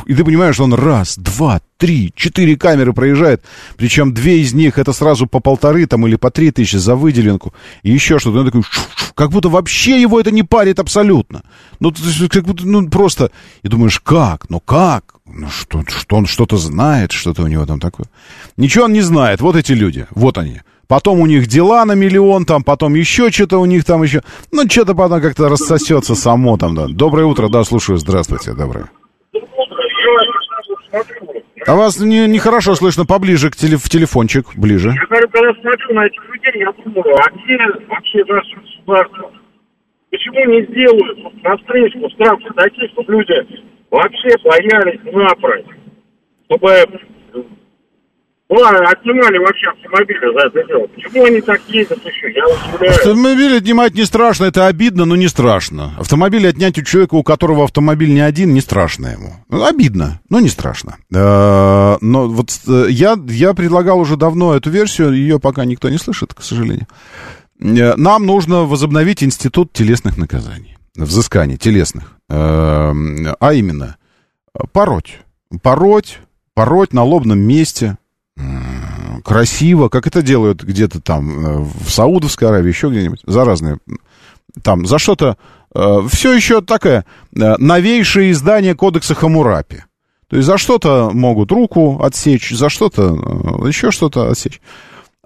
И ты понимаешь, что он раз, два, три, четыре камеры проезжает. Причем две из них это сразу по полторы там или по три тысячи за выделенку. И еще что-то. Он такой, как будто вообще его это не парит абсолютно. Ну, как будто, ну, просто... И думаешь, как? Ну, как? Ну, что, что он что-то знает, что-то у него там такое. Ничего он не знает. Вот эти люди. Вот они. Потом у них дела на миллион, там, потом еще что-то у них там еще. Ну, что-то потом как-то рассосется само там, да. Доброе утро, да, слушаю. Здравствуйте, доброе. А вас не- нехорошо слышно, поближе к теле- в телефончик, ближе. Я говорю, когда смотрю на этих людей, я думаю, а где вообще наше государство? Почему не сделают вот на встречку штрафы такие, чтобы люди вообще боялись напрочь? Чтобы э, ну, отнимали вообще автомобили за это дело. Почему они так ездят еще? Я удивляюсь. Автомобиль отнимать не страшно, это обидно, но не страшно. Автомобиль отнять у человека, у которого автомобиль не один, не страшно ему. Ну, Обидно, но не страшно. Э, Но вот э, я, я предлагал уже давно эту версию, ее пока никто не слышит, к сожалению. Э, Нам нужно возобновить институт телесных наказаний, взысканий телесных. А именно, пороть. Пороть, пороть на лобном месте, красиво, как это делают где-то там э, в Саудовской Аравии, еще где-нибудь, за разные, там, за что-то, все еще такое э, новейшее издание кодекса Хамурапи. То есть за что-то могут руку отсечь, за что-то э, еще что-то отсечь.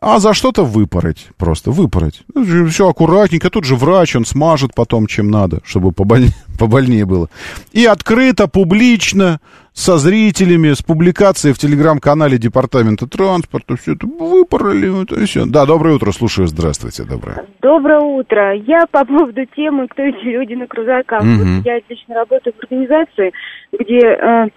А за что-то выпороть, просто выпороть. Все аккуратненько, тут же врач, он смажет потом, чем надо, чтобы побольнее, *laughs* побольнее было. И открыто, публично, со зрителями, с публикацией в телеграм-канале Департамента транспорта, все это выпороли, вот и все. Да, доброе утро, слушаю, здравствуйте, доброе. Доброе утро. Я по поводу темы, кто эти люди на крузаках. Вот я лично работаю в организации, где э,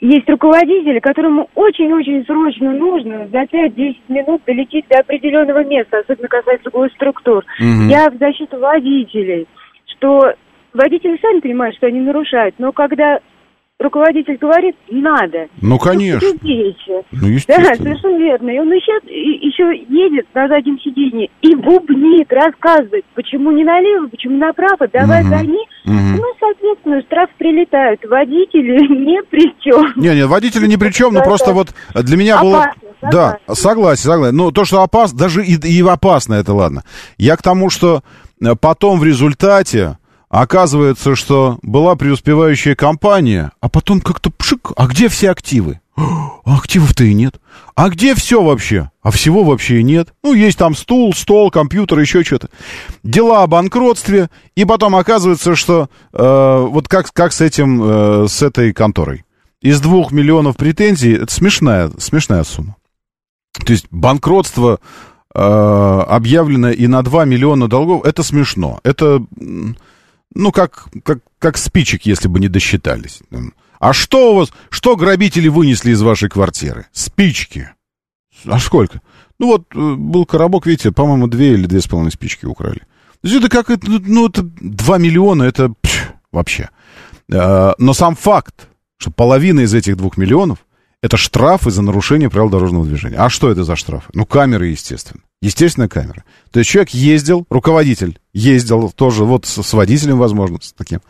есть руководители, которому очень-очень срочно нужно за 5-10 минут долететь до определенного места, особенно касается госструктур. Мгм. Я в защиту водителей, что водители сами понимают, что они нарушают, но когда руководитель говорит «надо», Ну, конечно. Ну, Да, естественно. совершенно верно. И он еще, еще едет на заднем сиденье и бубнит, рассказывает, почему не налево, почему направо, давай Мгм. гони. Мгм. Ну, соответственно, штраф прилетают. Водители *laughs* не при чем. Не, не, водители ни при чем, но Да, просто да. вот для меня было... Опасно, Да, согласен, согласен. Ну, то, что опасно, даже и, и опасно, это ладно. Я к тому, что э, потом в результате оказывается, что была преуспевающая компания, а потом как-то пшик, а где все активы? А активов-то и нет. А где все вообще? А всего вообще и нет. Ну, есть там стул, стол, компьютер, еще что-то. Дела о банкротстве, и потом оказывается, что э, вот как, как с этим, э, с этой конторой. Из двух миллионов претензий, это смешная, смешная сумма. То есть банкротство э, объявлено и на 2 миллиона долгов, это смешно. Это, ну, как, как, как спичек, если бы не досчитались. А что у вас, что грабители вынесли из вашей квартиры? Спички. А сколько? Ну вот, э, был коробок, видите, по-моему, две или две с половиной спички украли. То есть это как, это, ну, это 2 миллиона, это пш, вообще. Э, Но сам факт, что половина из этих двух миллионов это штрафы за нарушение правил дорожного движения. А что это за штрафы? Ну, камеры, естественно. Естественно, камеры. То есть человек ездил, руководитель ездил тоже вот с, с водителем, возможно, с таким.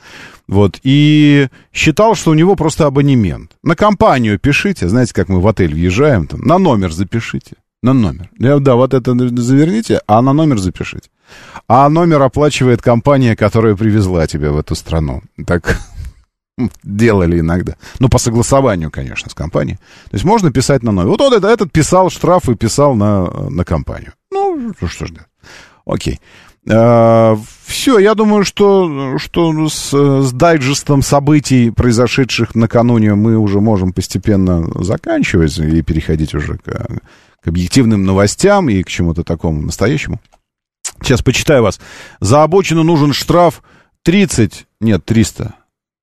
Вот, и считал, что у него просто абонемент. На компанию пишите, знаете, как мы в отель въезжаем, там, на номер запишите. На номер. Я- Да, вот это заверните, а на номер запишите. А номер оплачивает компания, которая привезла тебя в эту страну. Так *laughs* делали иногда. Ну, по согласованию, конечно, с компанией. То есть можно писать на номер. Вот он, это- этот писал штраф и писал на, на компанию. Ну, что, что ж делать. Окей. все, я думаю, что, что с, с дайджестом событий, произошедших накануне, мы уже можем постепенно заканчивать и переходить уже к, к объективным новостям и к чему-то такому настоящему. Сейчас почитаю вас. За обочину нужен штраф 30, нет, 300,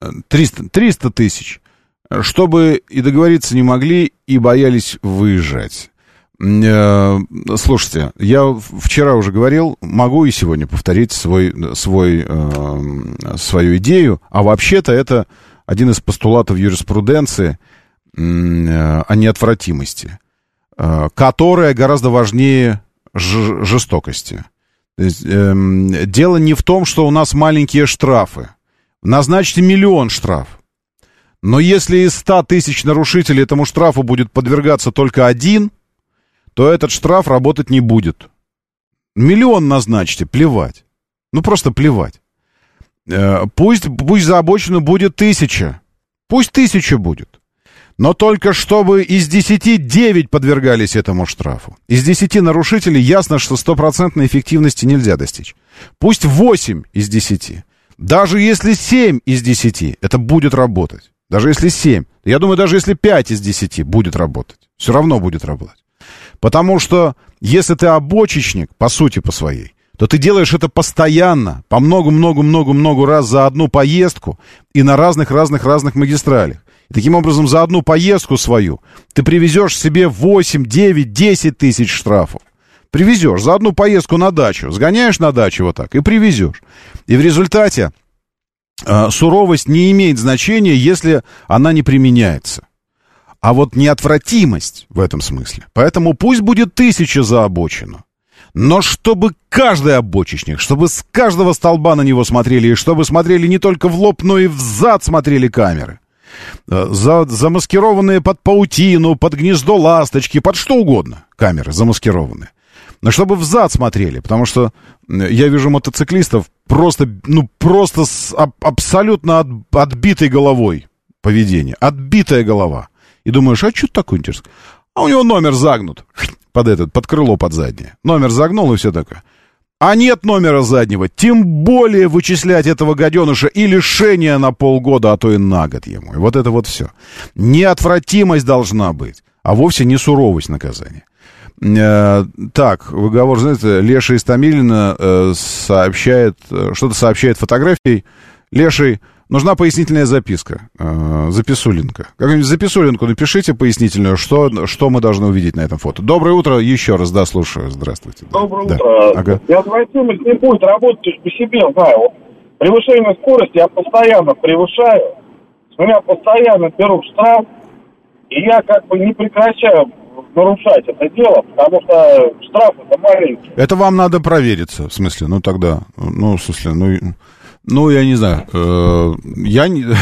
э, 300, 300 тысяч, чтобы и договориться не могли, и боялись выезжать. Э, Слушайте, я вчера уже говорил, могу и сегодня повторить свой, свой, э, свою идею, а вообще-то это один из постулатов юриспруденции э, о неотвратимости, э, которая гораздо важнее жестокости. Эм, дело не в том, что у нас маленькие штрафы. Назначьте миллион штраф. Но если из 100 тысяч нарушителей этому штрафу будет подвергаться только один, то этот штраф работать не будет. Миллион назначьте, плевать. Ну, просто плевать. Э, Пусть, пусть за обочину будет тысяча. Пусть тысяча будет. Но только чтобы из 10 9 подвергались этому штрафу. Из 10 нарушителей ясно, что стопроцентной эффективности нельзя достичь. Пусть 8 из 10. Даже если 7 из 10, это будет работать. Даже если 7. Я думаю, даже если 5 из 10 будет работать. Все равно будет работать. Потому что если ты обочечник, по сути, по своей, то ты делаешь это постоянно, по много-много-много-много раз за одну поездку и на разных-разных-разных магистралях. И таким образом за одну поездку свою ты привезешь себе 8, 9, 10 тысяч штрафов. Привезешь за одну поездку на дачу, сгоняешь на дачу вот так и привезешь. И в результате э, суровость не имеет значения, если она не применяется. А вот неотвратимость в этом смысле. Поэтому пусть будет тысяча за обочину. Но чтобы каждый обочечник, чтобы с каждого столба на него смотрели, и чтобы смотрели не только в лоб, но и в зад смотрели камеры. Э, За, замаскированные под паутину, под гнездо ласточки, под что угодно камеры замаскированные. Но чтобы в зад смотрели, потому что я вижу мотоциклистов просто, ну, просто с аб- абсолютно от- отбитой головой поведение. Отбитая голова. И думаешь, а что такое интересно? А у него номер загнут *sniffs* под этот, под крыло, под заднее. Номер загнул и все такое. А нет номера заднего, тем более вычислять этого гаденыша и лишение на полгода, а то и на год ему. И вот это вот все. Неотвратимость должна быть, а вовсе не суровость наказания. Э, так, выговор, знаете, Леша из Томилина э, сообщает, э, что-то сообщает фотографией. Леший, нужна пояснительная записка, э, записулинка. Как-нибудь записулинку напишите пояснительную, что, что мы должны увидеть на этом фото. Доброе утро еще раз, да, слушаю, здравствуйте. Доброе да. утро. Ага. Неотвратимость не будет работать по себе, знаю. Превышение скорости я постоянно превышаю. С меня постоянно берут штраф. И я как бы не прекращаю нарушать это дело, потому что штраф это маленький. Это вам надо провериться, в смысле, ну тогда, ну, в смысле, ну, ну я не знаю, э, я не... *laughs*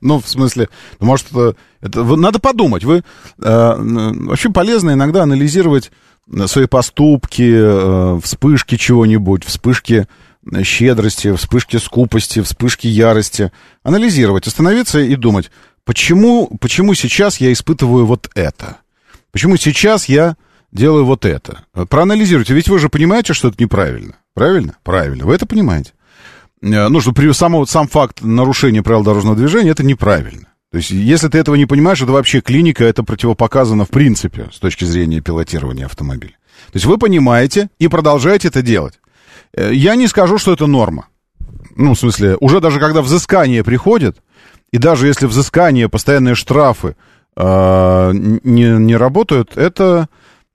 Ну, в смысле, ну, может, это, это надо подумать. Вы э, вообще полезно иногда анализировать э, свои поступки, вспышки чего-нибудь, вспышки щедрости, вспышки скупости, вспышки ярости, анализировать, остановиться и думать, почему, почему сейчас я испытываю вот это? Почему сейчас я делаю вот это? Проанализируйте, ведь вы же понимаете, что это неправильно. Правильно? Правильно. Вы это понимаете. Э, Ну, что при, само, сам факт нарушения правил дорожного движения, это неправильно. То есть, если ты этого не понимаешь, это вообще клиника, это противопоказано в принципе с точки зрения пилотирования автомобиля. То есть, вы понимаете и продолжаете это делать. Э, Я не скажу, что это норма. Ну, в смысле, уже даже когда взыскание приходит, и даже если взыскание, постоянные штрафы э, не, не работают, это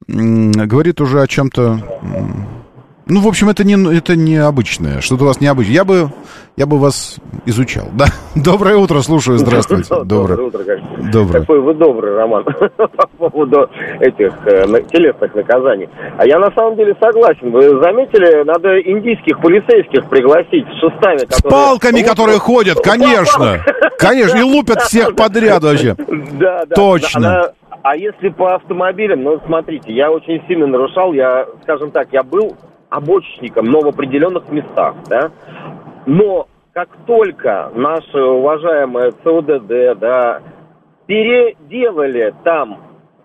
м, говорит уже о чем-то... м, Ну, в общем, это не, это необычное, что-то у вас необычное. Я бы, я бы вас изучал. Да. *laughs* Доброе утро, слушаю, здравствуйте. *laughs* Доброе. утро, конечно. Доброе. Какой вы добрый, Роман, *laughs* по поводу этих э, телесных наказаний. А я на самом деле согласен. Вы заметили, надо индийских полицейских пригласить с шестами, С палками, Вот- которые ходят, конечно. Конечно, и лупят всех подряд вообще. Да, да. Точно. А если по автомобилям, ну, смотрите, я очень сильно нарушал, я, скажем так, я был обочечником, но в определенных местах, да. Но как только наши уважаемые ЦУДД, да, переделали там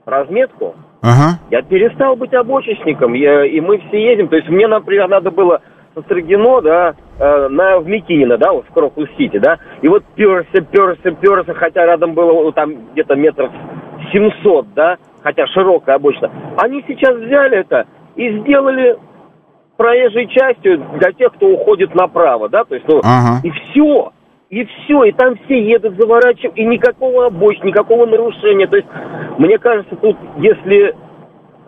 разметку, Ага. я перестал быть обочечником, я, и мы все едем. То есть мне, например, надо было со Строгино, да, э, на, в Микинино, да, вот в Крокус-Сити, да, и вот перся, перся, перся, хотя рядом было ну, там где-то метров 700, да, хотя широкая обочина. Они сейчас взяли это и сделали проезжей частью для тех, кто уходит направо, да, то есть, ну, Ага. и все. И все, и там все едут, заворачивают, и никакого обоч, никакого нарушения. То есть, мне кажется, тут, если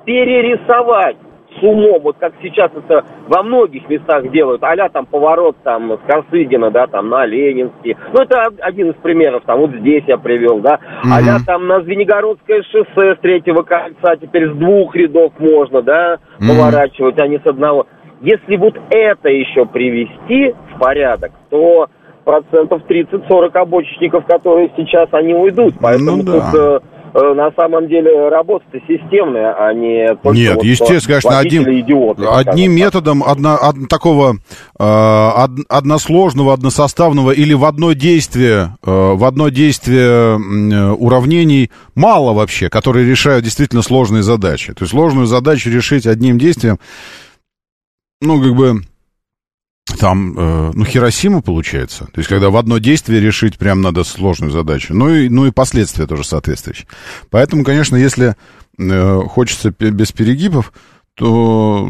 перерисовать с умом, вот как сейчас это во многих местах делают, а там поворот там с Косыгина, да, там на Ленинский. Ну, это од- один из примеров, там вот здесь я привел, да. а там на Звенигородское шоссе с третьего кольца теперь с двух рядов можно, да, Мгм. поворачивать, а не с одного. Если вот это еще привести в порядок, то процентов 30-40 обочечников, которые сейчас, они уйдут. Поэтому Ну да. тут э, э, на самом деле работа-то системная, а не только Нет, вот, естественно, конечно, одним, идиоты, одним методом одно- од- такого э, од- односложного, односоставного или в одно действие, э, в одно действие э, уравнений мало вообще, которые решают действительно сложные задачи. То есть сложную задачу решить одним действием, ну, как бы, там, э, ну, Хиросима получается. То есть, когда в одно действие решить прям надо сложную задачу. Ну и, ну и последствия тоже соответствующие. Поэтому, конечно, если э, хочется без перегибов, то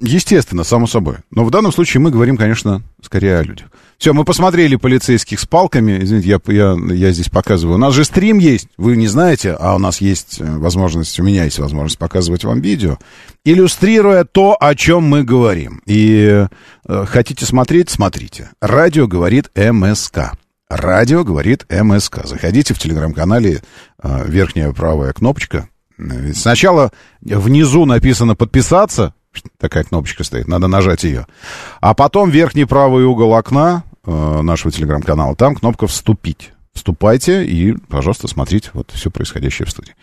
естественно, само собой. Но в данном случае мы говорим, конечно, скорее о людях. Все, мы посмотрели полицейских с палками. Извините, я, я, я здесь показываю. У нас же стрим есть, вы не знаете, а у нас есть э, возможность, у меня есть возможность показывать вам видео, иллюстрируя то, о чем мы говорим. И э, хотите смотреть, смотрите. Радио говорит МСК. Радио говорит МСК. Заходите в телеграм-канале, э, верхняя правая кнопочка. Э, ведь Сначала внизу написано «подписаться», такая кнопочка стоит, надо нажать ее. А потом верхний правый угол окна э, нашего телеграм-канала, там кнопка «Вступить». Вступайте и, пожалуйста, смотрите вот все происходящее в студии.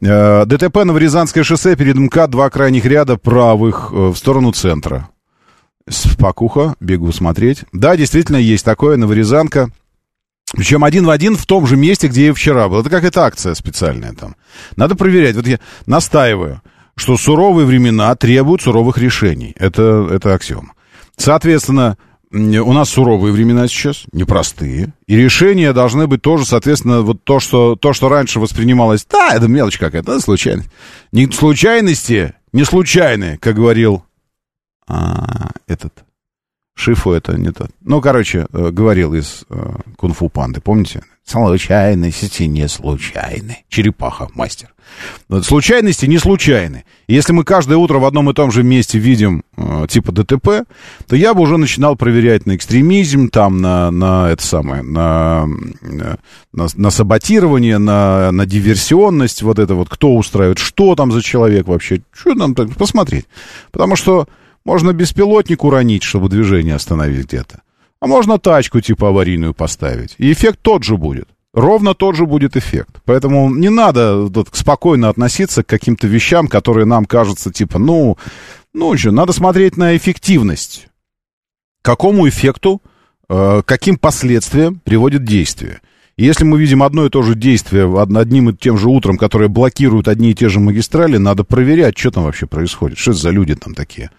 Э, ДТП Новорязанское шоссе перед МК, два крайних ряда правых э, в сторону центра. Спокуха, бегу смотреть. Да, действительно, есть такое, Новорязанка. Причем один в один в том же месте, где и вчера был. Это какая-то акция специальная там. Надо проверять. Вот я настаиваю, что суровые времена требуют суровых решений. Это, это аксиома. Соответственно, у нас суровые времена сейчас, непростые. И решения должны быть тоже, соответственно, вот то, что, то, что раньше воспринималось, да, это мелочь какая-то, это случайность. Не случайности, не случайные, как говорил а, этот Шифу это не тот. Ну, короче, э, говорил из э, кунг-фу панды, помните? Случайности не случайны. Черепаха, мастер. Случайности не случайны. Если мы каждое утро в одном и том же месте видим э, типа ДТП, то я бы уже начинал проверять на экстремизм, там, на, на это самое, на, э, на, на саботирование, на, на диверсионность, вот это вот, кто устраивает, что там за человек вообще, что там так, посмотреть. Потому что можно беспилотник уронить, чтобы движение остановить где-то. А можно тачку типа аварийную поставить. И эффект тот же будет. ровно тот же будет эффект. Поэтому не надо спокойно относиться к каким-то вещам, которые нам кажутся типа, ну, ну что, надо смотреть на эффективность. Какому эффекту, э, каким последствиям приводит действие. Если мы видим одно и то же действие од- одним и тем же утром, которое блокирует одни и те же магистрали, надо проверять, что там вообще происходит. Что это за люди там такие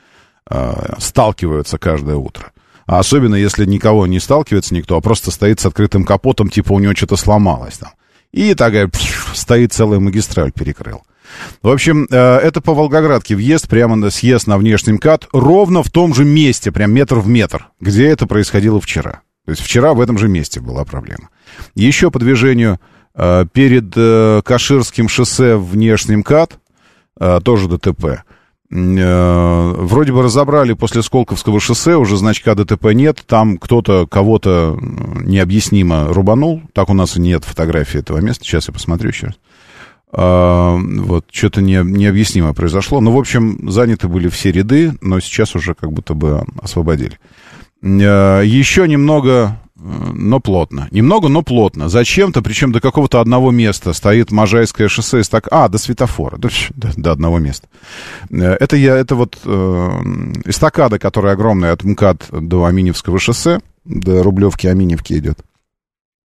э, сталкиваются каждое утро. А особенно, если никого не сталкивается никто, а просто стоит с открытым капотом, типа у него что-то сломалось там. И такая пф, стоит целая магистраль перекрыл. В общем, э, это по Волгоградке въезд, прямо на съезд на внешний МКАД, ровно в том же месте, прям метр в метр, где это происходило вчера. То есть вчера в этом же месте была проблема. Еще по движению э, перед э, Каширским шоссе внешний МКАД, тоже ДТП. Э, Вроде бы разобрали после Сколковского шоссе, уже значка ДТП нет, там кто-то кого-то необъяснимо рубанул, так у нас и нет фотографии этого места, сейчас я посмотрю еще раз. А, вот, что-то не, необъяснимое произошло. Ну, в общем, заняты были все ряды, но сейчас уже как будто бы освободили. Э, Еще немного, но плотно. Немного, но плотно. Зачем-то, причем до какого-то одного места стоит Можайское шоссе. и так, а, до светофора, до, до, до одного места. Э, Это, я, это вот э, эстакада, которая огромная от МКАД до Аминевского шоссе, до Рублевки, Аминевки идет.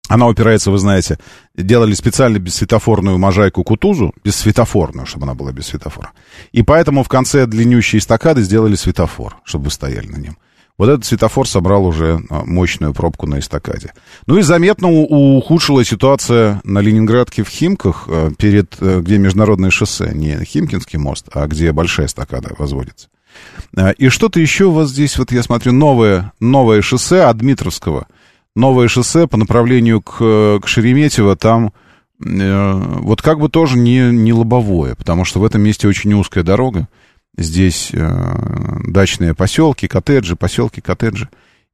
Она упирается, вы знаете, делали специально бессветофорную можайку Кутузу, бессветофорную, чтобы она была без светофора. И поэтому в конце длиннющей эстакады сделали светофор, чтобы вы стояли на нем. Вот этот светофор собрал уже а, мощную пробку на эстакаде. Ну и заметно ухудшила ситуация на Ленинградке в Химках, э, перед, э, где международное шоссе, не Химкинский мост, а где большая эстакада возводится. А, И что-то еще у вас здесь, вот я смотрю, новое, новое шоссе от Дмитровского. Новое шоссе по направлению к, к Шереметьево, там э, вот как бы тоже не, не лобовое, потому что в этом месте очень узкая дорога. Здесь э, дачные поселки, коттеджи, поселки, коттеджи.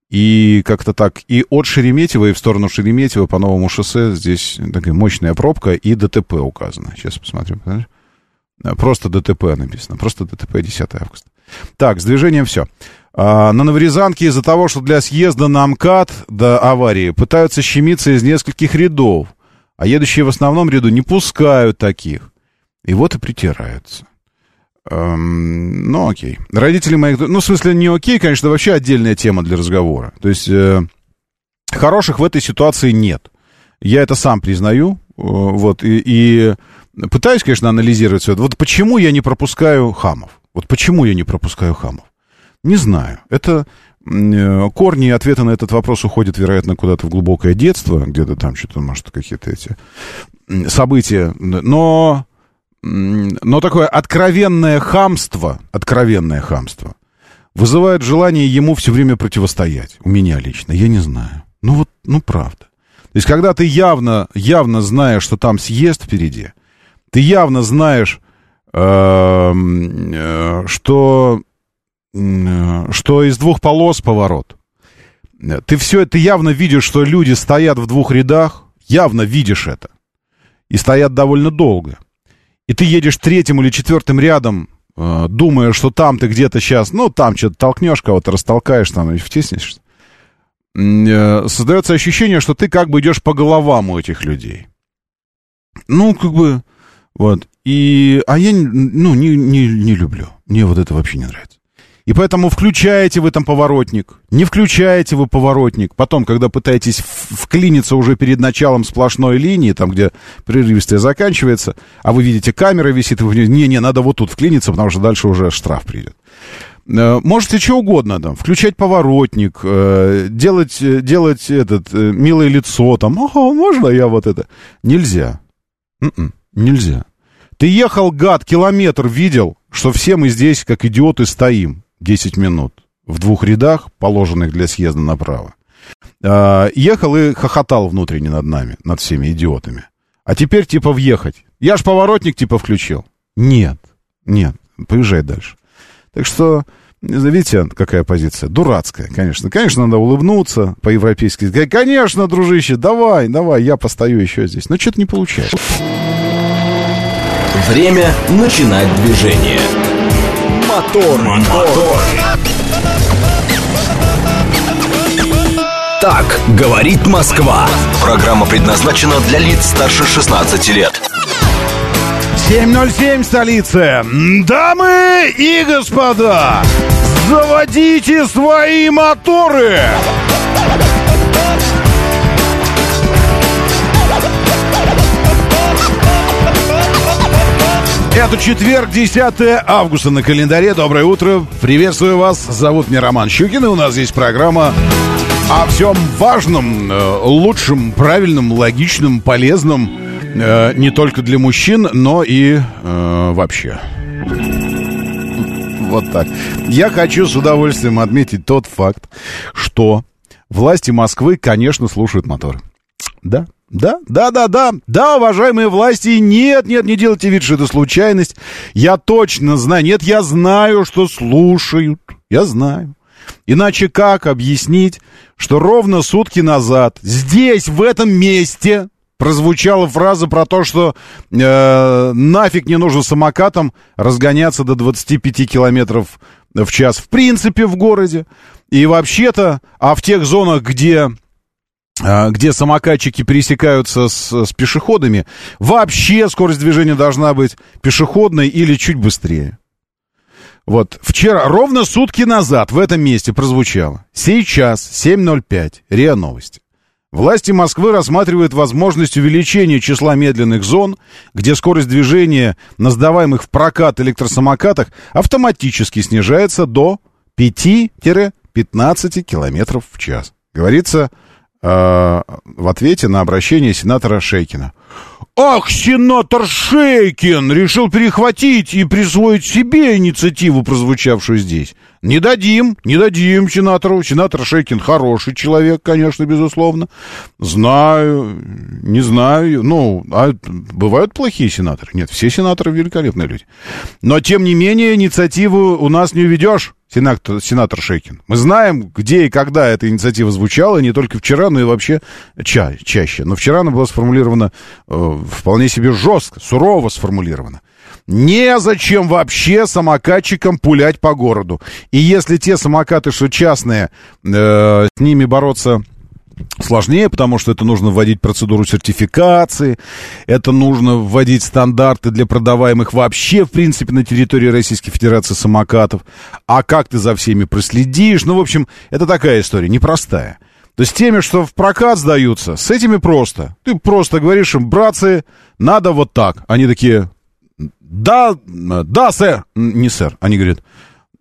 И как-то так, и от Шереметьево, и в сторону Шереметьево по новому шоссе здесь такая мощная пробка, и ДТП указано. Сейчас посмотрим. Э, Просто ДТП написано, просто ДТП 10 августа. Так, с движением все. А, на Новорязанке из-за того, что для съезда на МКАД до аварии пытаются щемиться из нескольких рядов, а едущие в основном ряду не пускают таких. И вот и притираются. Эм, ну, окей. Родители моих... Ну, в смысле, не окей, конечно, вообще отдельная тема для разговора. То есть, э, хороших в этой ситуации нет. Я это сам признаю. э, Вот, и, и пытаюсь, конечно, анализировать все это. Вот почему я не пропускаю хамов? Вот почему я не пропускаю хамов? Не знаю. Это э, корни и ответы на этот вопрос уходят, вероятно, куда-то в глубокое детство, где-то там что-то, может, какие-то эти события. Но, но такое откровенное хамство, откровенное хамство, вызывает желание ему все время противостоять. У меня лично, я не знаю. Ну вот, ну правда. То есть, когда ты явно, явно знаешь, что там съезд впереди, ты явно знаешь, эм, э, что, э, что из двух полос поворот. Э, Ты все, ты явно видишь, что люди стоят в двух рядах, явно видишь это. И стоят довольно долго. И ты едешь третьим или четвертым рядом, э, думая, что там ты где-то сейчас, ну, там что-то толкнешь кого-то, растолкаешь, там, и втиснешься. М, э, Создается ощущение, что ты как бы идешь по головам у этих людей. Ну, как бы, вот. И, а я, ну, не, не, не люблю. Мне вот это вообще не нравится. И поэтому включаете вы там поворотник, не включаете вы поворотник. Потом, когда пытаетесь вклиниться уже перед началом сплошной линии, там, где прерывистая заканчивается, а вы видите, камера висит, и вы не, не, надо вот тут вклиниться, потому что дальше уже штраф придет. Э, Можете что угодно там, включать поворотник, э, делать, э, делать этот, милое лицо, там, ага, можно я вот это? Нельзя. М-м, нельзя. Ты ехал, гад, километр видел, что все мы здесь, как идиоты, стоим 10 минут в двух рядах, положенных для съезда направо. А, ехал и хохотал внутренне над нами, над всеми идиотами. А теперь, типа, въехать. Я ж поворотник, типа, включил. Нет, нет, поезжай дальше. Так что, видите, какая позиция? Дурацкая, конечно. Конечно, надо улыбнуться по-европейски. Конечно, дружище, давай, давай, я постою еще здесь. Но что-то не получается. Время начинать движение. Мотор, мотор. Так говорит Москва. Программа предназначена для лиц старше 16 лет. 7.07 столица. Дамы и господа, заводите свои моторы. Это четверг, 10 августа на календаре. Доброе утро. Приветствую вас. Зовут меня Роман Щукин. И у нас здесь программа о всем важном, э, лучшем, правильном, логичном, полезном. э, Не только для мужчин, но и э, вообще. Вот так. Я хочу с удовольствием отметить тот факт, что власти Москвы, конечно, слушают мотор. Да, да, да, да, да, да, уважаемые власти, нет, нет, не делайте вид, что это случайность. Я точно знаю, нет, я знаю, что слушают, я знаю. Иначе как объяснить, что ровно сутки назад здесь, в этом месте, прозвучала фраза про то, что э, нафиг не нужно самокатом разгоняться до 25 километров в час в принципе в городе. И вообще-то, а в тех зонах, где где самокатчики пересекаются с, с пешеходами, вообще скорость движения должна быть пешеходной или чуть быстрее. Вот, вчера, ровно сутки назад в этом месте прозвучало. Сейчас, 7.05, РИА Новости. Власти Москвы рассматривают возможность увеличения числа медленных зон, где скорость движения на сдаваемых в прокат электросамокатах автоматически снижается до 5-15 километров в час. Говорится в ответе на обращение сенатора Шейкина. Ах, сенатор Шейкин решил перехватить и присвоить себе инициативу, прозвучавшую здесь. Не дадим, не дадим сенатору. Сенатор Шейкин хороший человек, конечно, безусловно. Знаю, не знаю. Ну, а бывают плохие сенаторы? Нет, все сенаторы великолепные люди. Но, тем не менее, инициативу у нас не уведешь, сенатор, сенатор Шейкин. Мы знаем, где и когда эта инициатива звучала, не только вчера, но и вообще ча чаще. Но вчера она была сформулирована вполне себе жестко, сурово сформулирована. Незачем вообще самокатчикам пулять по городу. И если те самокаты, что частные, э, с ними бороться сложнее, потому что это нужно вводить процедуру сертификации, это нужно вводить стандарты для продаваемых вообще, в принципе, на территории Российской Федерации самокатов. А как ты за всеми проследишь? Ну, в общем, это такая история, непростая. То есть теми, что в прокат сдаются, с этими просто. Ты просто говоришь им, братцы, надо вот так. Они такие, да, да, сэр. Не сэр. Они говорят,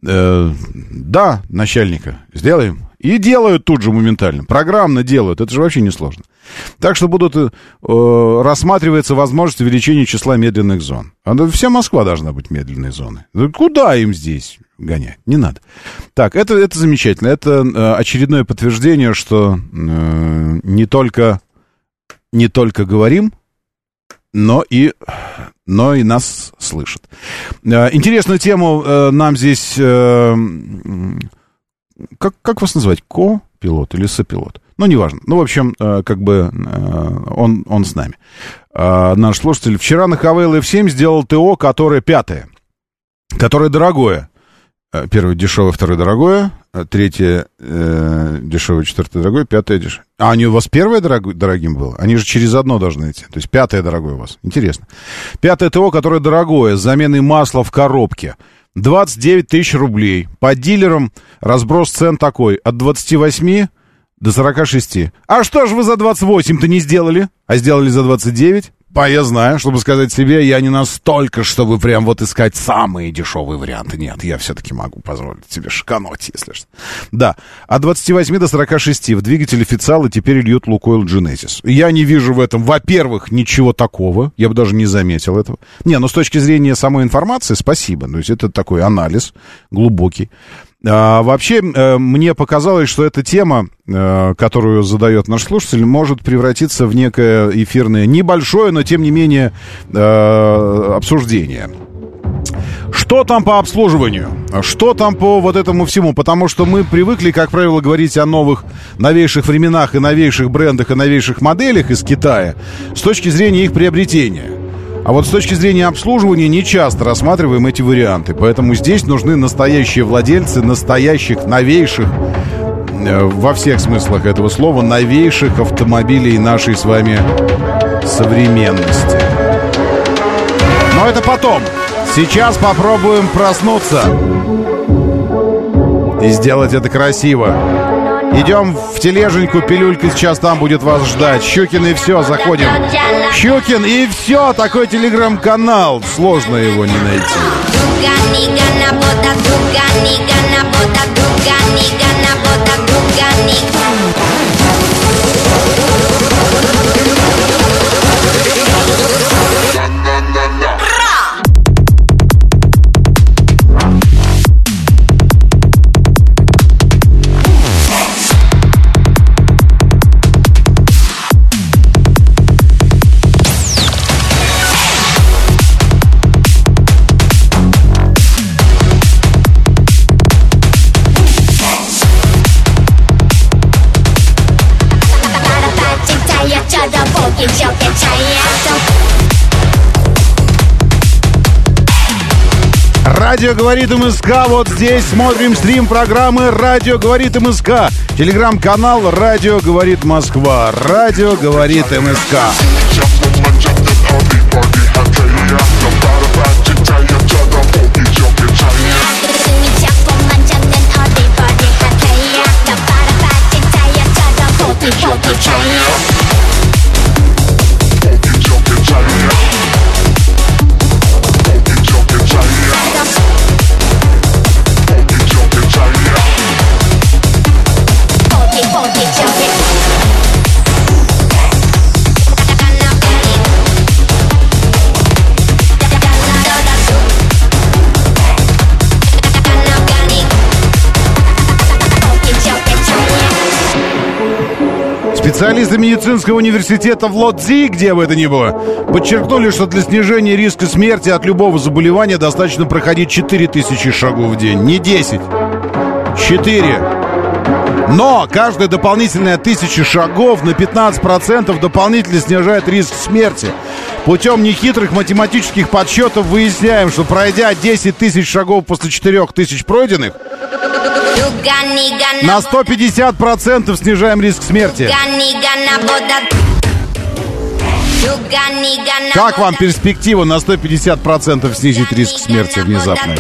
«Э, да, начальника, сделаем. И делают тут же моментально. Программно делают. Это же вообще не сложно. Так что будут э, рассматривается возможность увеличения числа медленных зон. А вся Москва должна быть медленной зоной. Да куда им здесь гонять? Не надо. Так, это, это замечательно. Это э, очередное подтверждение, что э, не только не только говорим, но и, но и нас слышат. Э, Интересную тему э, нам здесь... э, Как, как вас называть? Ко-пилот или сопилот? Ну, неважно. Ну, в общем, э, как бы э, он, он с нами. Наш слушатель. Вчера на ХВЛ F7 сделал ТО, которое пятое. Которое дорогое. Э, Первое дешевое, второе дорогое. э, Третье э, дешевое, четвертое дорогое, пятое дешевое. А они у вас первое дорог- дорогим было? Они же через одно должны идти. То есть пятое дорогое у вас. Интересно. Пятое ТО, которое дорогое, с заменой масла в коробке. 29 тысяч рублей. По дилерам разброс цен такой. От 28 до 46. А что ж вы за 28-то не сделали? А сделали за 29? По я знаю, чтобы сказать себе, я не настолько, чтобы прям вот искать самые дешевые варианты. Нет, я все-таки могу позволить себе шикануть, если что. Да, от 28 до 46 в двигатель официалы теперь льют Лукойл Genesis. Я не вижу в этом, во-первых, ничего такого. Я бы даже не заметил этого. Не, ну с точки зрения самой информации, спасибо. То есть это такой анализ глубокий. А, вообще, э, мне показалось, что эта тема, э, которую задает наш слушатель, может превратиться в некое эфирное, небольшое, но тем не менее, э, обсуждение. Что там по обслуживанию? Что там по вот этому всему? Потому что мы привыкли, как правило, говорить о новых, новейших временах и новейших брендах и новейших моделях из Китая с точки зрения их приобретения. А вот с точки зрения обслуживания не часто рассматриваем эти варианты. Поэтому здесь нужны настоящие владельцы настоящих, новейших, э, во всех смыслах этого слова, новейших автомобилей нашей с вами современности. Но это потом. Сейчас попробуем проснуться. И сделать это красиво. Идем в тележеньку, пилюлька сейчас там будет вас ждать. Щукин и все, заходим. Щукин и все, такой телеграм-канал. Сложно его не найти. «Радио говорит МСК». Вот здесь смотрим стрим программы «Радио говорит МСК». Телеграм-канал «Радио говорит Москва». «Радио говорит МСК». You're the giant. Специалисты медицинского университета в Лодзи, где бы это ни было, подчеркнули, что для снижения риска смерти от любого заболевания достаточно проходить 4000 шагов в день, не 10. 4. Но каждая дополнительная тысяча шагов на 15% дополнительно снижает риск смерти. Путем нехитрых математических подсчетов выясняем, что пройдя 10 тысяч шагов после 4 тысяч пройденных, на 150% снижаем риск смерти. Как вам перспектива на 150% снизить риск смерти внезапно?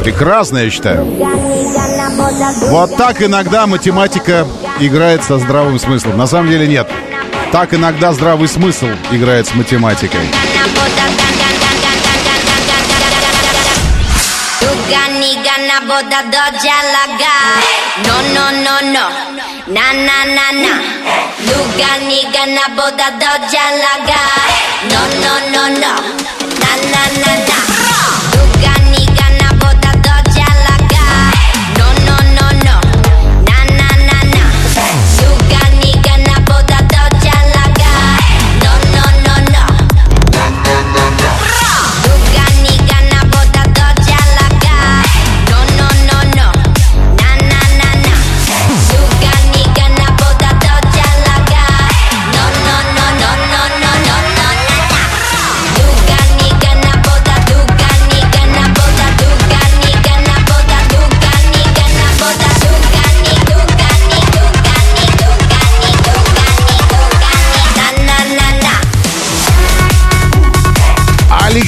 Прекрасно, я считаю. Вот так иногда математика играет со здравым смыслом. На самом деле нет. Так иногда здравый смысл играет с математикой. Gana una boda doja laga. No, no, no, no. Na, na, na, na. Luga niga na boda doja laga. No, no, no, no. Na, na, na, na.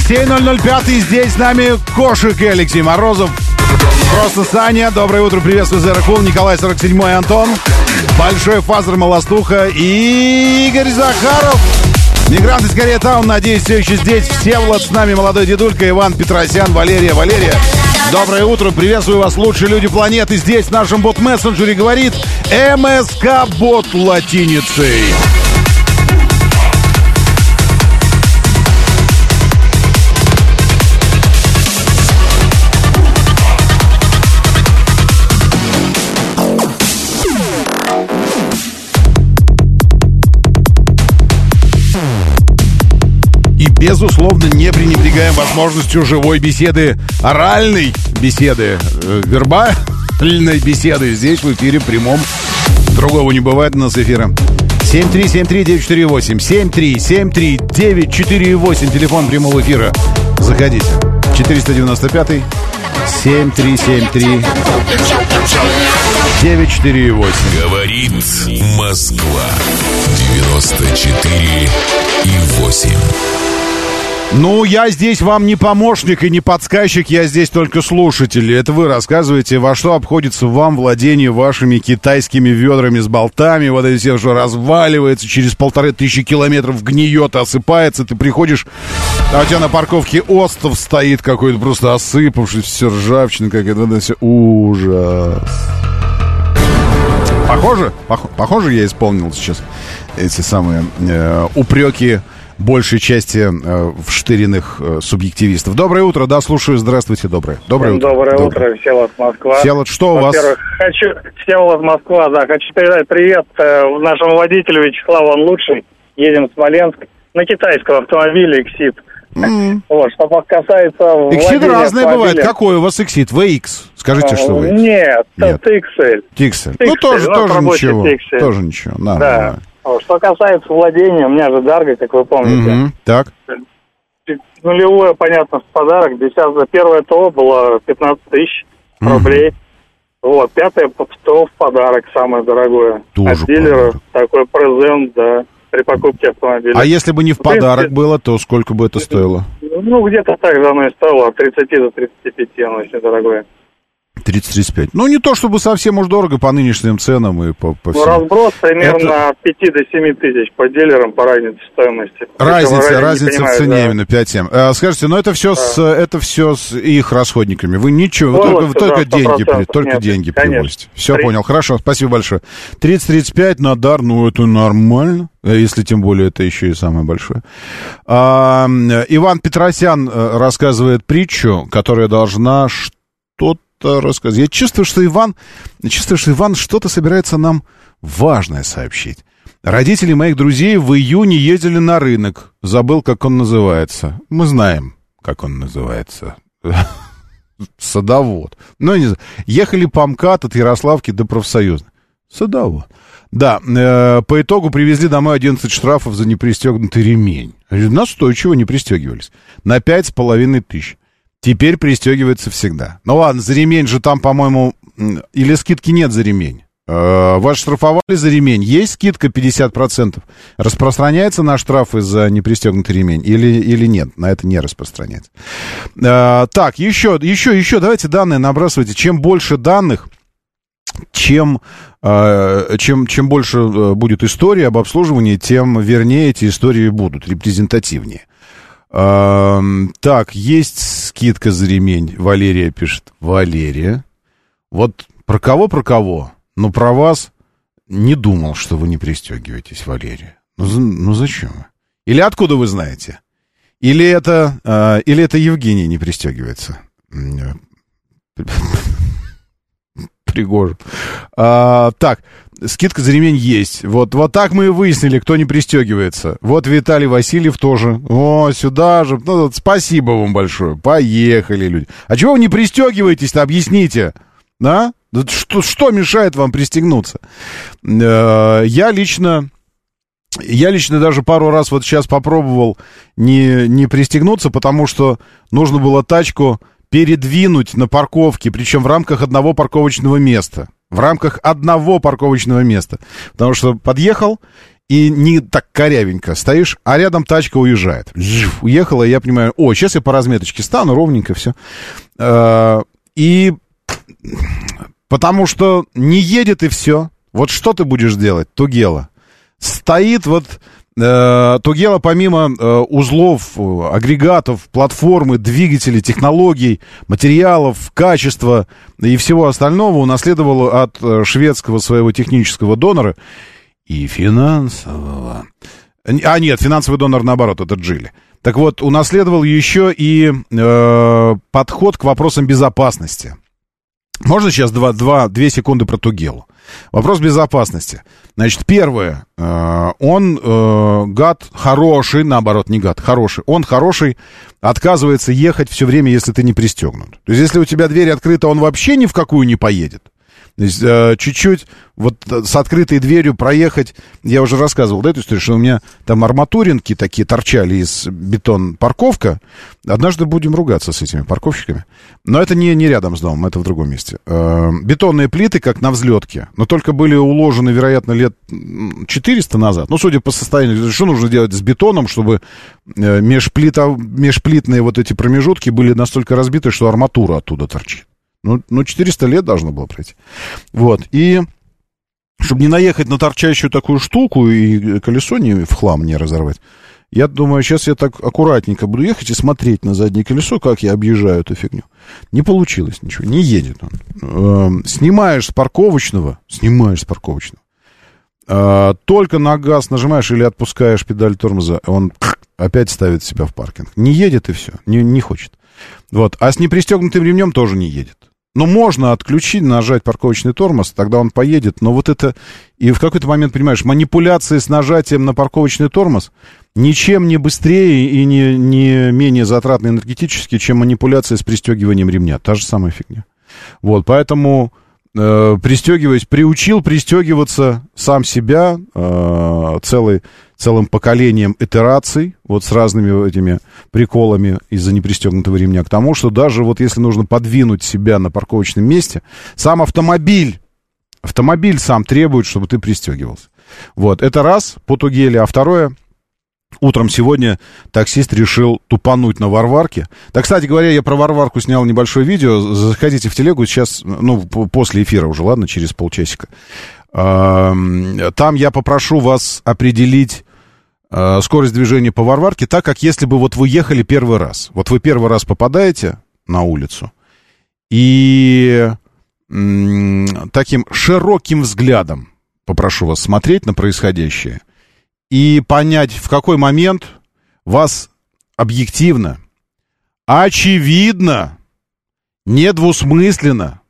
7.005 здесь с нами Кошик и Алексей Морозов. Просто Саня. Доброе утро. Приветствую, Zero Cool. Николай 47 и Антон. Большой фазер Малостуха и Игорь Захаров. Мигрант из Koreatown, надеюсь, все еще здесь. Все Влад с нами, молодой дедулька, Иван Петросян, Валерия, Валерия. Доброе утро, приветствую вас, лучшие люди планеты. Здесь в нашем бот-мессенджере говорит МСК-бот латиницей. Безусловно, не пренебрегаем возможностью живой беседы, оральной беседы, э, вербальной беседы здесь в эфире прямом. Другого не бывает у нас эфира. 7373948, 7373948, телефон прямого эфира. Заходите. 495 7373 Bogi, chogi, chogi. 948. Говорит Москва. 94 и 8. Ну, я здесь вам не помощник и не подсказчик, я здесь только слушатель. Это вы рассказываете, во что обходится вам владение вашими китайскими ведрами с болтами. Вот это все, что разваливается, через полторы тысячи километров гниет, осыпается. Ты приходишь, а у тебя на парковке остров стоит какой-то просто осыпавший, все ржавчина какая-то. Это все ужас. Похоже, пох- похоже, я исполнил сейчас эти самые э, упреки большей части э, вштыренных э, субъективистов. Доброе утро, да, слушаю. Здравствуйте, доброе. Доброе утро. Доброе утро, Всеволод Москва. Всеволод, что у вас? Хочу... Всеволод Москва, да, хочу передать привет э, нашему водителю Вячеславу, он лучший. Едем в Смоленск на китайском автомобиле Exit. Вот, что касается владения разные бывают. Какой у вас иксид? VX? Скажите, что вы? Нет, Нет. это XL. Тиксель. Ну, тоже, ну, тоже ничего. Тиксель. Тоже ничего. Да, Да. Что касается владения, у меня же Дарга, как вы помните. Мгм. Так. Нулевое, понятно, в подарок. Десятое, первое ТО было 15 тысяч рублей. Вот, пятое ТО в подарок, самое дорогое. Тоже От дилера такой презент, да, при покупке автомобиля. А если бы не в подарок было, то сколько бы это стоило? Ну, где-то так же оно и стоило, от 30 до 35, оно очень дорогое. 30-35. Ну, не то чтобы совсем уж дорого по нынешним ценам и по, по Ну, всему. разброс примерно Это- от 5 до 7 тысяч по дилерам по разнице стоимости. Разница, не разница в цене да. именно 5-7. А, скажите, но это все, с, это все с их расходниками. Вы ничего, вы только, только да, деньги, 100%. при- только Нет, деньги конечно. привозите. Все При- понял, хорошо, спасибо большое. 30-35 на дар, ну это нормально, э, если тем более это еще и самое большое. А, Иван Петросян э, рассказывает притчу, которая должна что-то рассказать. Я чувствую, что Иван, чувствую, что Иван что-то собирается нам важное сообщить. Родители моих друзей в июне ездили на рынок. Забыл, как он называется. Мы знаем, как он называется. *laughs* Садовод. Ну, не знаю. Ехали по МКАД от Ярославки до профсоюзной. Садовод. Да, э, по итогу привезли домой 11 штрафов за непристегнутый ремень. Настойчиво не пристегивались. На пять с половиной тысяч. Теперь пристегивается всегда. Ну ладно, за ремень же там, по-моему, или скидки нет за ремень. Э, Вас штрафовали за ремень. Есть скидка 50%. Распространяется на штрафы за непристегнутый ремень или, или нет? На это не распространяется. Э, Так, еще, еще, еще. Давайте данные набрасывайте. Чем больше данных, чем, э, чем, чем больше будет истории об обслуживании, тем вернее эти истории будут, репрезентативнее. Так, есть скидка за ремень. Валерия пишет. Валерия. Вот про кого, про кого? Ну, про вас не думал, что вы не пристегиваетесь, Валерия. Ну, ну зачем? Или откуда вы знаете? Или это, э, или это Евгений не пристегивается? Э, *laughs* Пригожин. А, так, скидка за ремень есть. Вот, вот так мы и выяснили, кто не пристегивается. Вот Виталий Васильев тоже. О, сюда же. Ну, вот спасибо вам большое. Поехали, люди. А чего вы не пристегиваетесь-то, объясните? Да? Да Что, что мешает вам пристегнуться? Э, Я лично... Я лично даже пару раз вот сейчас попробовал не, не пристегнуться, потому что нужно было тачку передвинуть на парковке, причем в рамках одного парковочного места. В рамках одного парковочного места. Потому что подъехал, и не так корявенько стоишь, а рядом тачка уезжает. Жив, Уехала, и я понимаю, о, сейчас я по разметочке стану, ровненько все. И потому что не едет и все. Вот что ты будешь делать, Тугела? Стоит вот э, Тугела помимо э, узлов, э, агрегатов, платформы, двигателей, технологий, материалов, качества и всего остального унаследовала от э, шведского своего технического донора и финансового. А нет, финансовый донор наоборот, это Джили. Так вот, унаследовал еще и э, подход к вопросам безопасности. Можно сейчас два, два, две секунды про Тугелу? Вопрос безопасности. Значит, первое. э, он э, гад хороший, наоборот, не гад, хороший. Он хороший, отказывается ехать все время, если ты не пристегнут. То есть, если у тебя дверь открыта, он вообще ни в какую не поедет. Э, чуть-чуть вот э, с открытой дверью проехать, я уже рассказывал, да, эту историю, что у меня там арматуринки такие торчали из бетон парковка. Однажды будем ругаться с этими парковщиками. Но это не, не рядом с домом, это в другом месте. Э, бетонные плиты, как на взлетке, но только были уложены, вероятно, лет м, 400 назад. Ну, судя по состоянию, что нужно делать с бетоном, чтобы межплита, межплитные вот эти промежутки были настолько разбиты, что арматура оттуда торчит. Ну, ну, 400 лет должно было пройти. Вот, и чтобы не наехать на торчащую такую штуку и колесо не в хлам не разорвать, я думаю, сейчас я так аккуратненько буду ехать и смотреть на заднее колесо, как я объезжаю эту фигню. Не получилось ничего, не едет он. Эм, снимаешь с парковочного, снимаешь с парковочного, э, только на газ нажимаешь или отпускаешь педаль тормоза, он опять ставит себя в паркинг. Не едет и все, не, не хочет. Вот. А с непристегнутым ремнем тоже не едет. Ну, можно отключить, нажать парковочный тормоз, тогда он поедет. Но вот это... И в какой-то момент, понимаешь, манипуляции с нажатием на парковочный тормоз ничем не быстрее и не, не менее затратно энергетически, чем манипуляции с пристегиванием ремня. Та же самая фигня. Вот, поэтому э, пристегиваясь, приучил пристегиваться сам себя э, целый, целым поколением итераций, вот с разными этими приколами из-за непристегнутого ремня, к тому, что даже вот если нужно подвинуть себя на парковочном месте, сам автомобиль, автомобиль сам требует, чтобы ты пристегивался. Вот, это раз, по тугеле, а второе — Утром сегодня таксист решил тупануть на Варварке. Так, кстати говоря, я про Варварку снял небольшое видео. Заходите в телегу сейчас, ну, после эфира уже, ладно, через полчасика. Ам, Там я попрошу вас определить э, скорость движения по Варварке так, как если бы вот вы ехали первый раз. Вот вы первый раз попадаете на улицу, и таким широким взглядом попрошу вас смотреть на происходящее и понять, в какой момент вас объективно, очевидно, недвусмысленно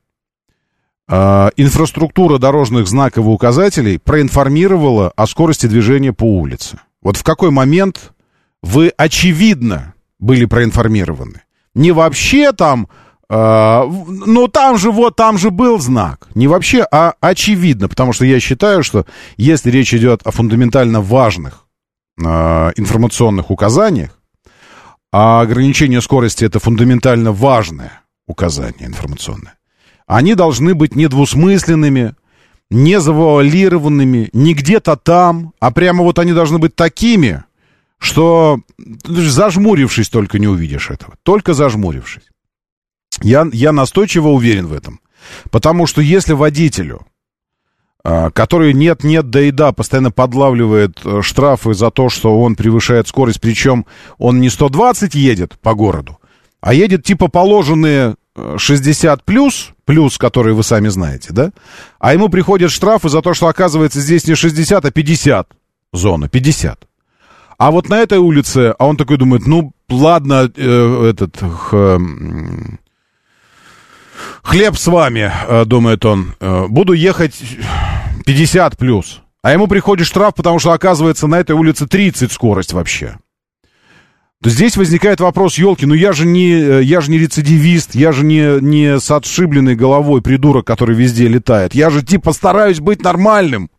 э, инфраструктура дорожных знаков и указателей проинформировала о скорости движения по улице. Вот в какой момент вы очевидно были проинформированы. Не вообще там, э, ну там же вот, там же был знак. Не вообще, а очевидно. Потому что я считаю, что если речь идет о фундаментально важных э, информационных указаниях, а ограничение скорости это фундаментально важное указание информационное, они должны быть недвусмысленными, не завуалированными, не где-то там, а прямо вот они должны быть такими, что зажмурившись только не увидишь этого. Только зажмурившись. Я, я настойчиво уверен в этом. Потому что если водителю, а, который нет-нет, да и да, постоянно подлавливает э, штрафы за то, что он превышает скорость, причем он не 120 едет по городу, а едет типа положенные э, 60 плюс, плюс, которые вы сами знаете, да? А ему приходят штрафы за то, что оказывается здесь не 60, а 50 зона, 50. А вот на этой улице, а он такой думает, ну, ладно, э, этот, х, м, хлеб с вами, э, думает он, э, буду ехать 50 плюс. А ему приходит штраф, потому что, оказывается, на этой улице 30 скорость вообще. То здесь возникает вопрос, елки, ну я же не, э, я же не рецидивист, я же не, не с отшибленной головой придурок, который везде летает. Я же типа стараюсь быть нормальным.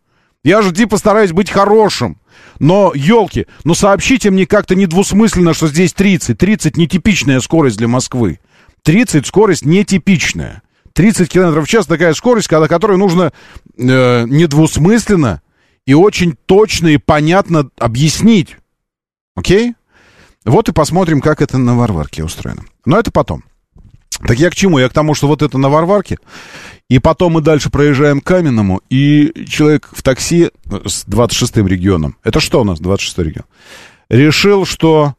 Я же типа стараюсь быть хорошим. Но, елки, ну сообщите мне как-то недвусмысленно, что здесь 30. 30 нетипичная скорость для Москвы. 30 скорость нетипичная. 30 км в час такая скорость, когда которой нужно э, недвусмысленно и очень точно и понятно объяснить. Окей? Вот и посмотрим, как это на Варварке устроено. Но это потом. Так я к чему? Я к тому, что вот это на Варварке, и потом мы дальше проезжаем к Каменному, и человек в такси с 26-м регионом, это что у нас, 26-й регион, решил, что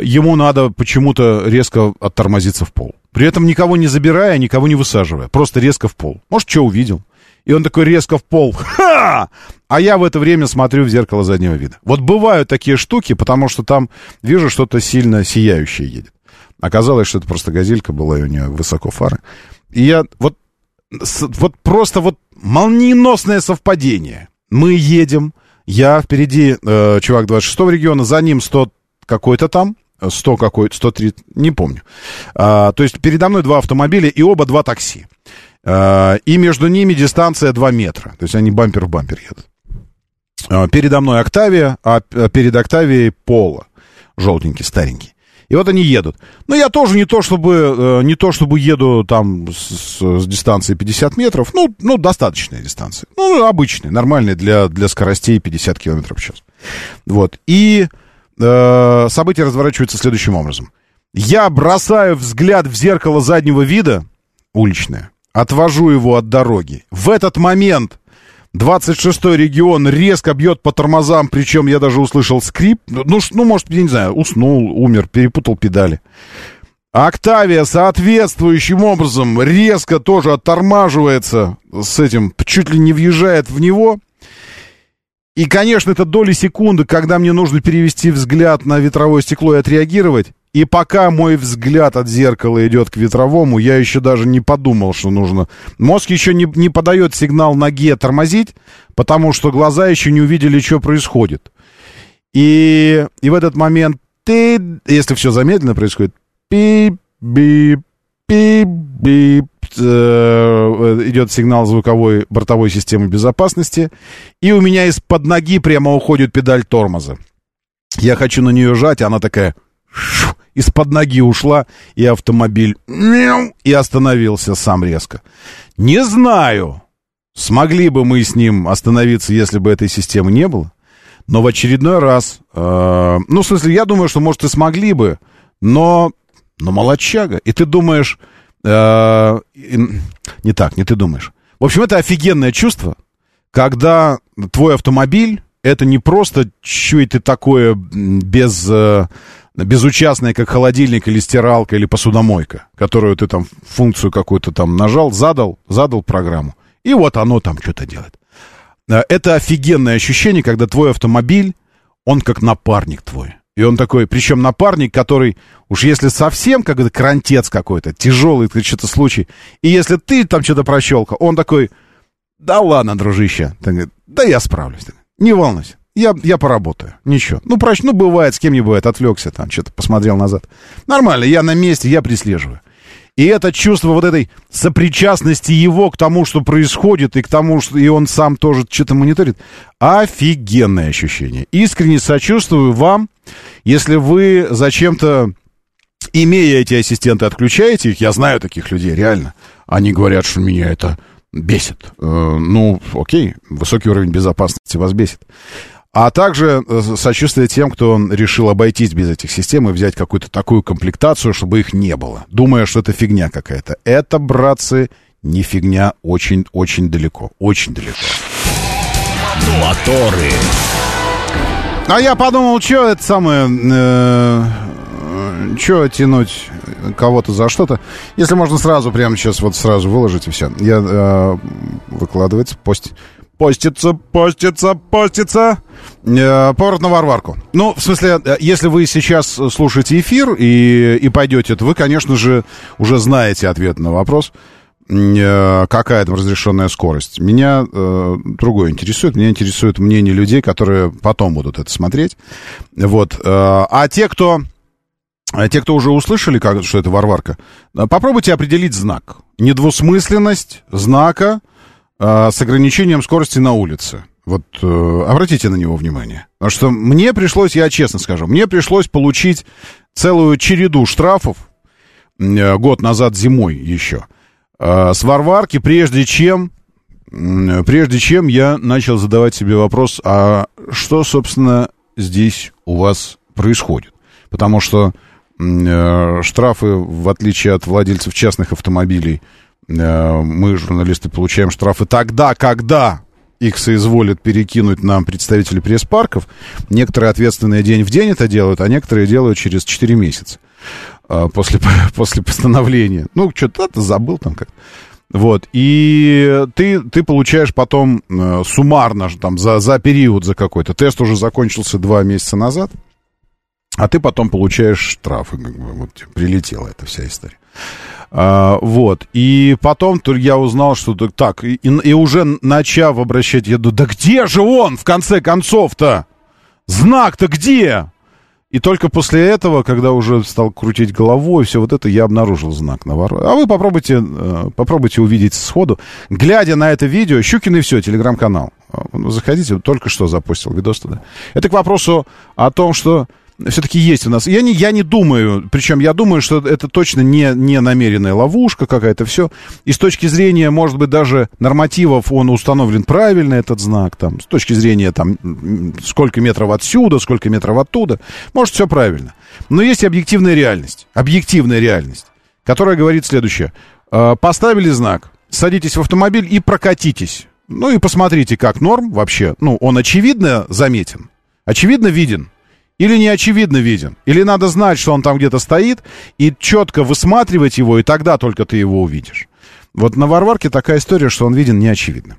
ему надо почему-то резко оттормозиться в пол. При этом никого не забирая, никого не высаживая, просто резко в пол. Может, что увидел. И он такой резко в пол. Ха! А я в это время смотрю в зеркало заднего вида. Вот бывают такие штуки, потому что там вижу что-то сильно сияющее едет. Оказалось, что это просто газелька была, и у нее высоко фары. И я вот, вот просто вот молниеносное совпадение. Мы едем, я впереди э, чувак 26 региона, за ним 100 какой-то там, 100 какой-то, 103, не помню. А, то есть передо мной два автомобиля и оба два такси. Э, и между ними дистанция 2 метра. То есть они бампер в бампер едут. Э, передо мной Октавия, а п- перед Октавией Пола. Желтенький, старенький. И вот они едут. Но я тоже не то чтобы, э, не то чтобы еду там с, с дистанции 50 метров. Ну, ну, достаточная дистанция. Ну, обычная, нормальная для, для скоростей 50 километров в час. Вот. И э, события разворачиваются следующим образом. Я бросаю взгляд в зеркало заднего вида, уличное, отвожу его от дороги. В этот момент 26-й регион резко бьет по тормозам, причем я даже услышал скрип. Ну, ну, может, я не знаю, уснул, умер, перепутал педали. Октавия соответствующим образом резко тоже оттормаживается с этим, чуть ли не въезжает в него. И, конечно, это доли секунды, когда мне нужно перевести взгляд на ветровое стекло и отреагировать. И пока мой взгляд от зеркала идет к ветровому, я еще даже не подумал, что нужно. Мозг еще не, не подает сигнал ноге тормозить, потому что глаза еще не увидели, что происходит. И, и в этот момент ты, если все замедленно происходит, пип-бип, пип-бип, э, идет сигнал звуковой бортовой системы безопасности, и у меня из-под ноги прямо уходит педаль тормоза. Я хочу на нее жать, она такая из-под ноги ушла, и автомобиль и остановился сам резко. Не знаю, смогли бы мы с ним остановиться, если бы этой системы не было. Но в очередной раз, э, ну, в смысле, я думаю, что, может, и смогли бы, но, но молодчага. И ты думаешь, э, не так, не ты думаешь. В общем, это офигенное чувство, когда твой автомобиль, это не просто что-то такое м, без, э, безучастное, как холодильник или стиралка или посудомойка, которую ты там функцию какую-то там нажал, задал, задал программу, и вот оно там что-то делает. Э, Это офигенное ощущение, когда твой автомобиль, он как напарник твой. И он такой, причем напарник, который, уж если совсем как это крантец какой-то, тяжелый что-то случай, и если ты там что-то прощелкал, он такой, да ладно, дружище, да я справлюсь, не волнуйся, я, я поработаю, ничего. Ну, прощ, ну, бывает, с кем не бывает, отвлекся там, что-то посмотрел назад. Нормально, я на месте, я прислеживаю. И это чувство вот этой сопричастности его к тому, что происходит, и к тому, что и он сам тоже что-то мониторит, офигенное ощущение. Искренне сочувствую вам, если вы зачем-то, имея эти ассистенты, отключаете их, я знаю таких людей, реально, они говорят, что меня это бесит. Э, ну, окей, высокий уровень безопасности вас бесит. А также э, сочувствие тем, кто решил обойтись без этих систем и взять какую-то такую комплектацию, чтобы их не было, думая, что это фигня какая-то. Это, братцы, не фигня очень-очень далеко. Очень далеко. Моторы. А я подумал, что это самое... Э, что тянуть кого-то за что-то? Если можно сразу, прямо сейчас вот сразу выложить и все. Я э, выкладывается, пост, постится, постится, постится. Э, на Варварку. Ну, в смысле, э, если вы сейчас слушаете эфир и, и пойдете, то вы, конечно же, уже знаете ответ на вопрос э, какая там разрешенная скорость. Меня э, другое интересует. Меня интересует мнение людей, которые потом будут это смотреть. Вот. Э, а те, кто... а Те, кто уже услышали, как, что это варварка, э, попробуйте определить знак. Недвусмысленность знака э, с ограничением скорости на улице. Вот э, обратите на него внимание. Потому что мне пришлось, я честно скажу, мне пришлось получить целую череду штрафов э, год назад зимой еще э, с Варварки, прежде чем, м, прежде чем я начал задавать себе вопрос, а что, собственно, здесь у вас происходит? Потому что э, штрафы, в отличие от владельцев частных автомобилей, э, мы, журналисты, получаем штрафы тогда, когда их соизволят перекинуть нам представители пресс-парков. Некоторые ответственные день в день это делают, а некоторые делают через 4 месяца а, после, *laughs* после постановления. Ну, что-то забыл там как Вот, и ты, ты получаешь потом э, суммарно ж там за, за период, за какой-то. Тест уже закончился два месяца назад, а ты потом получаешь штрафы, вот прилетела эта вся история. А, вот, и потом то я узнал, что так, так и, и уже начав обращать, я думаю, да где же он, в конце концов-то? Знак-то где? И только после этого, когда уже стал крутить головой, все вот это, я обнаружил знак на ворот. А вы попробуйте, э, попробуйте увидеть сходу. Глядя на это видео, Щукин и все, телеграм-канал. Э, Заходите, только что запустил видос туда. Это к вопросу о том, что все-таки есть у нас. Я не, я не думаю, причем я думаю, что это точно не, не намеренная ловушка какая-то, все. И с точки зрения, может быть, даже нормативов он установлен правильно, этот знак, там, с точки зрения, там, сколько метров отсюда, сколько метров оттуда, может, все правильно. Но есть объективная реальность, объективная реальность, которая говорит следующее. Э, Поставили знак, садитесь в автомобиль и прокатитесь. Ну и посмотрите, как норм вообще. Ну, он очевидно заметен, очевидно виден. Или не очевидно виден. Или надо знать, что он там где-то стоит, и четко высматривать его, и тогда только ты его увидишь. Вот на Варварке такая история, что он виден не очевидно.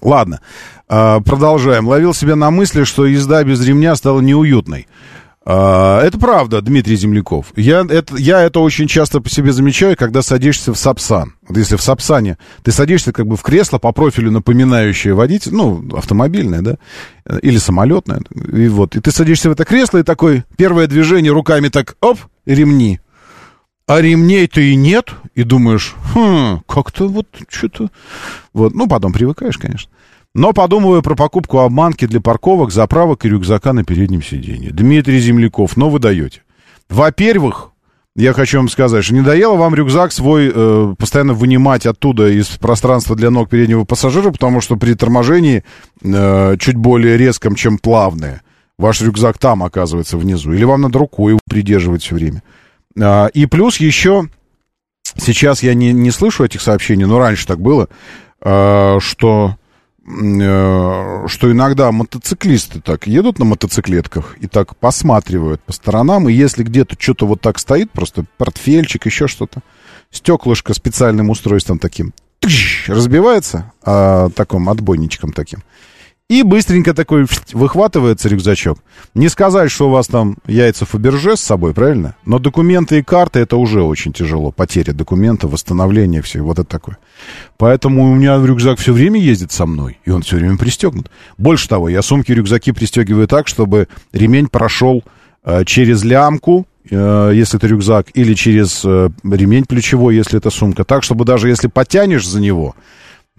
Ладно, а, продолжаем. Ловил себя на мысли, что езда без ремня стала неуютной. А, Это правда, Дмитрий Земляков. Я это, я это очень часто по себе замечаю, когда садишься в Сапсан. Вот если в Сапсане ты садишься как бы в кресло по профилю, напоминающее водитель, ну, автомобильное, да, или самолетное. И вот, и ты садишься в это кресло, и такой первое движение руками так, оп, ремни. А ремней-то и нет, и думаешь, хм, как-то вот что-то... Вот, ну, потом привыкаешь, конечно. Но подумываю про покупку обманки для парковок, заправок и рюкзака на переднем сиденье. Дмитрий Земляков, но вы даете. Во-первых, я хочу вам сказать, что не доело вам рюкзак свой э, постоянно вынимать оттуда из пространства для ног переднего пассажира, потому что при торможении э, чуть более резком, чем плавное, ваш рюкзак там оказывается внизу. Или вам надо рукой его придерживать все время. А, и плюс еще, сейчас я не, не слышу этих сообщений, но раньше так было, а, что э, что иногда мотоциклисты так едут на мотоциклетках и так посматривают по сторонам, и если где-то что-то вот так стоит, просто портфельчик, еще что-то, стеклышко специальным устройством таким разбивается, а, таким отбойничком таким, и быстренько такой выхватывается рюкзачок. Не сказать, что у вас там яйца Фаберже с собой, правильно? Но документы и карты это уже очень тяжело. Потеря документов, восстановление, все, вот это такое. Поэтому у меня рюкзак все время ездит со мной, и он все время пристегнут. Больше того, я сумки, рюкзаки пристегиваю так, чтобы ремень прошел э, через лямку, э, если это рюкзак, или через э, ремень плечевой, если это сумка. Так, чтобы даже если потянешь за него,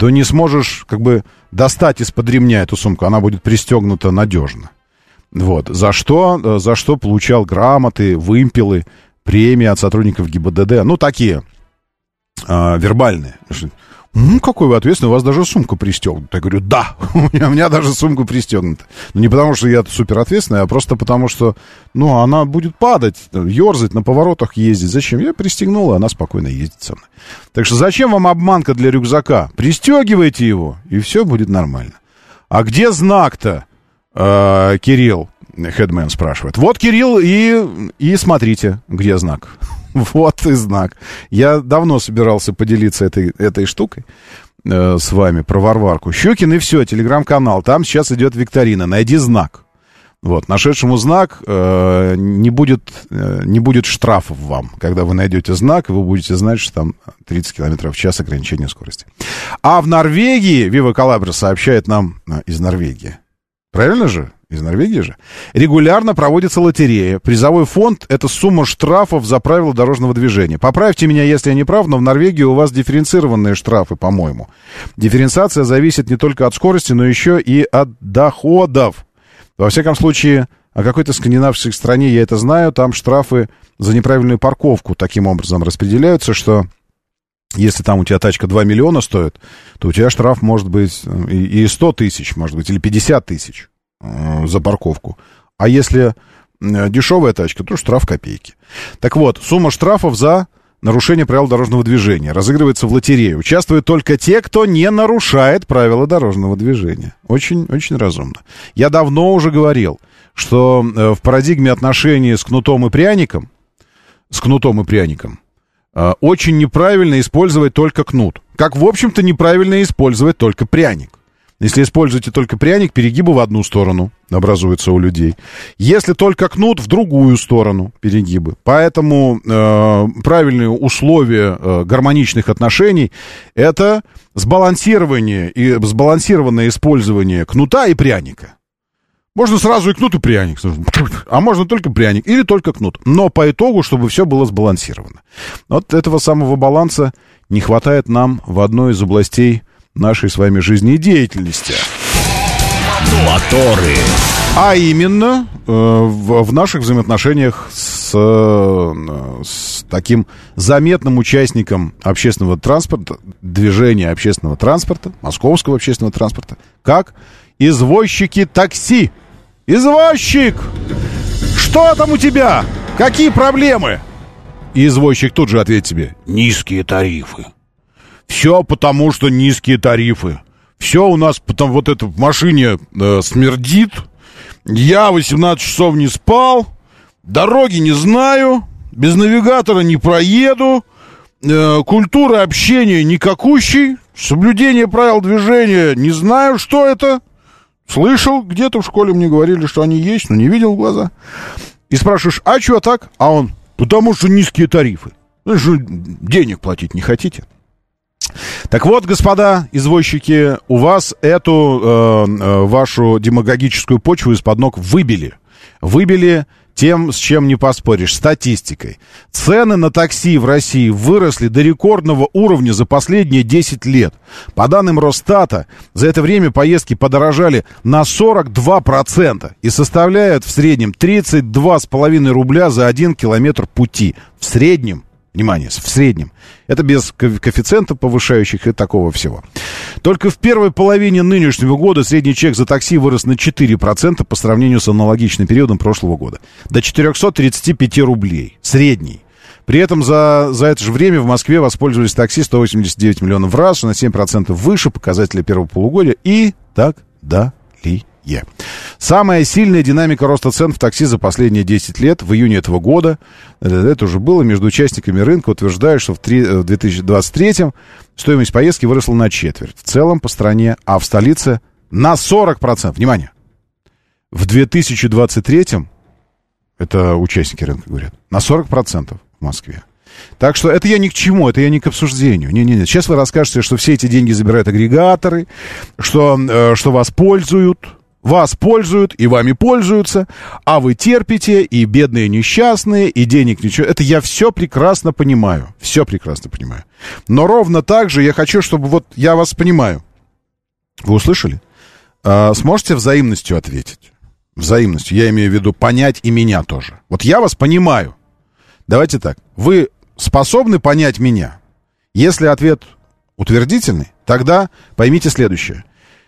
то не сможешь как бы достать из-под ремня эту сумку, она будет пристегнута надежно. Вот. За что, э, за что получал грамоты, вымпелы, премии от сотрудников ГИБДД. Ну, такие, а, вербальные. Ну, какой вы ответственный, у вас даже сумка пристегнута. Я говорю, да, *laughs* у меня, у меня даже сумка пристегнута. Ну, не потому, что я супер ответственный, а просто потому, что, ну, она будет падать, ерзать, на поворотах ездить. Зачем? Я пристегнул, и она спокойно ездит со мной. Так что зачем вам обманка для рюкзака? Пристегивайте его, и все будет нормально. А где знак-то, э, Кирилл? Хедмен спрашивает. Вот, Кирилл, и, и смотрите, где знак. *laughs* Вот и знак. Я давно собирался поделиться этой, этой штукой э, с вами про Варварку. Щукин и все, телеграм-канал. Там сейчас идет викторина. Найди знак. Вот, нашедшему знак э, не, будет, э, не будет штрафов вам. Когда вы найдете знак, вы будете знать, что там 30 км в час ограничение скорости. А в Норвегии, Вива Калабра сообщает нам э, из Норвегии. Правильно же? Из Норвегии же. Регулярно проводится лотерея. Призовой фонд — это сумма штрафов за правила дорожного движения. Поправьте меня, если я не прав, но в Норвегии у вас дифференцированные штрафы, по-моему. Дифференциация зависит не только от скорости, но еще и от доходов. Во всяком случае, о какой-то скандинавской стране я это знаю, там штрафы за неправильную парковку таким образом распределяются, что если там у тебя тачка 2 миллиона стоит, то у тебя штраф может быть э, и и 100 тысяч, может быть, или 50 тысяч за парковку. А если э, дешевая тачка, то штраф копейки. Так вот, сумма штрафов за нарушение правил дорожного движения разыгрывается в лотерее. Участвуют только те, кто не нарушает правила дорожного движения. Очень, очень разумно. Я давно уже говорил, что э, в парадигме отношений с кнутом и пряником, с кнутом и пряником, э, очень неправильно использовать только кнут. Как, в общем-то, неправильно использовать только пряник. Если используете только пряник, перегибы в одну сторону образуются у людей. Если только кнут, в другую сторону перегибы. Поэтому э, правильные условия э, гармоничных отношений – это сбалансирование и сбалансированное использование кнута и пряника. Можно сразу и кнут, и пряник. А можно только пряник или только кнут. Но по итогу, чтобы все было сбалансировано. Вот этого самого баланса не хватает нам в одной из областей нашей с вами жизнедеятельности. Моторы. А именно э, в, в наших взаимоотношениях с, э, с таким заметным участником общественного транспорта, движения общественного транспорта, московского общественного транспорта, как извозчики такси. Извозчик! Что там у тебя? Какие проблемы? И извозчик тут же ответит тебе. Низкие тарифы. Все потому, что низкие тарифы. Все у нас потом вот это в машине э, смердит. Я 18 часов не спал. Дороги не знаю. Без навигатора не проеду. Э, культура общения никакущей. Соблюдение правил движения не знаю, что это. Слышал, где-то в школе мне говорили, что они есть, но не видел в глаза. И спрашиваешь, а что так? А он, потому что низкие тарифы. Ну, денег платить не хотите? Так вот, господа извозчики, у вас эту э, э, вашу демагогическую почву из-под ног выбили. Выбили тем, с чем не поспоришь, статистикой. Цены на такси в России выросли до рекордного уровня за последние 10 лет. По данным Росстата, за это время поездки подорожали на 42% и составляют в среднем 32,5 рубля за 1 километр пути. В среднем Внимание, в среднем. Это без ко- коэффициентов повышающих и такого всего. Только в первой половине нынешнего года средний чек за такси вырос на 4% по сравнению с аналогичным периодом прошлого года. До 435 рублей. Средний. При этом за, за это же время в Москве воспользовались такси 189 миллионов раз, что на 7% выше показателя первого полугодия и так далее. Самая сильная динамика роста цен в такси за последние 10 лет в июне этого года, э, это уже было, между участниками рынка утверждают, что в, три- э, в 2023 стоимость поездки выросла на четверть. В целом по стране, а в столице на 40%. Внимание! В 2023 это участники рынка говорят, на 40% в Москве. Так что это я ни к чему, это я не к обсуждению. Не-не-не. Сейчас вы расскажете, что все эти деньги забирают агрегаторы, что, э, что вас пользуют, вас пользуют и вами пользуются, а вы терпите, и бедные несчастные, и денег ничего. Это я все прекрасно понимаю. Все прекрасно понимаю. Но ровно так же я хочу, чтобы вот я вас понимаю. Вы услышали? А, сможете взаимностью ответить? Взаимностью. Я имею в виду понять и меня тоже. Вот я вас понимаю. Давайте так. Вы способны понять меня? Если ответ утвердительный, тогда поймите следующее.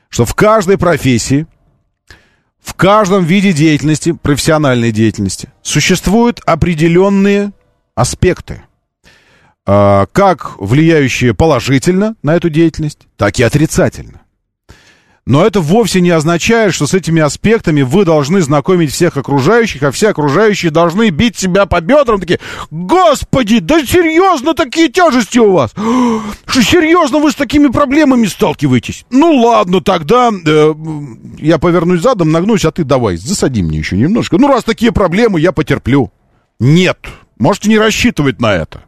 Что в каждой профессии, в каждом виде деятельности, профессиональной деятельности, существуют определенные аспекты, а, как влияющие положительно на эту деятельность, так и отрицательно. Но это вовсе не означает, что с этими аспектами вы должны знакомить всех окружающих, а все окружающие должны бить себя по бедрам, такие, господи, да серьезно такие тяжести у вас? Что серьезно вы с такими проблемами сталкиваетесь? Ну ладно, тогда э, я повернусь задом, нагнусь, а ты давай, засади мне еще немножко. Ну раз такие проблемы, я потерплю. Нет, можете не рассчитывать на это.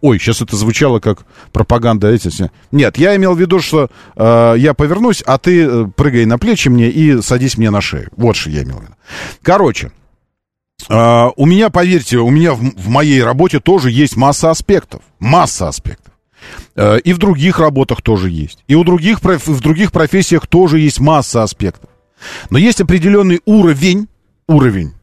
Ой, сейчас это звучало как пропаганда. Эти. Нет, я имел в виду, что э, я повернусь, а ты э, прыгай на плечи мне и садись мне на шею. Вот что я имел в виду. Короче, э, у меня, поверьте, у меня в, в моей работе тоже есть масса аспектов. Масса аспектов. Э, и в других работах тоже есть. И у других, в других профессиях тоже есть масса аспектов. Но есть определенный уровень, уровень,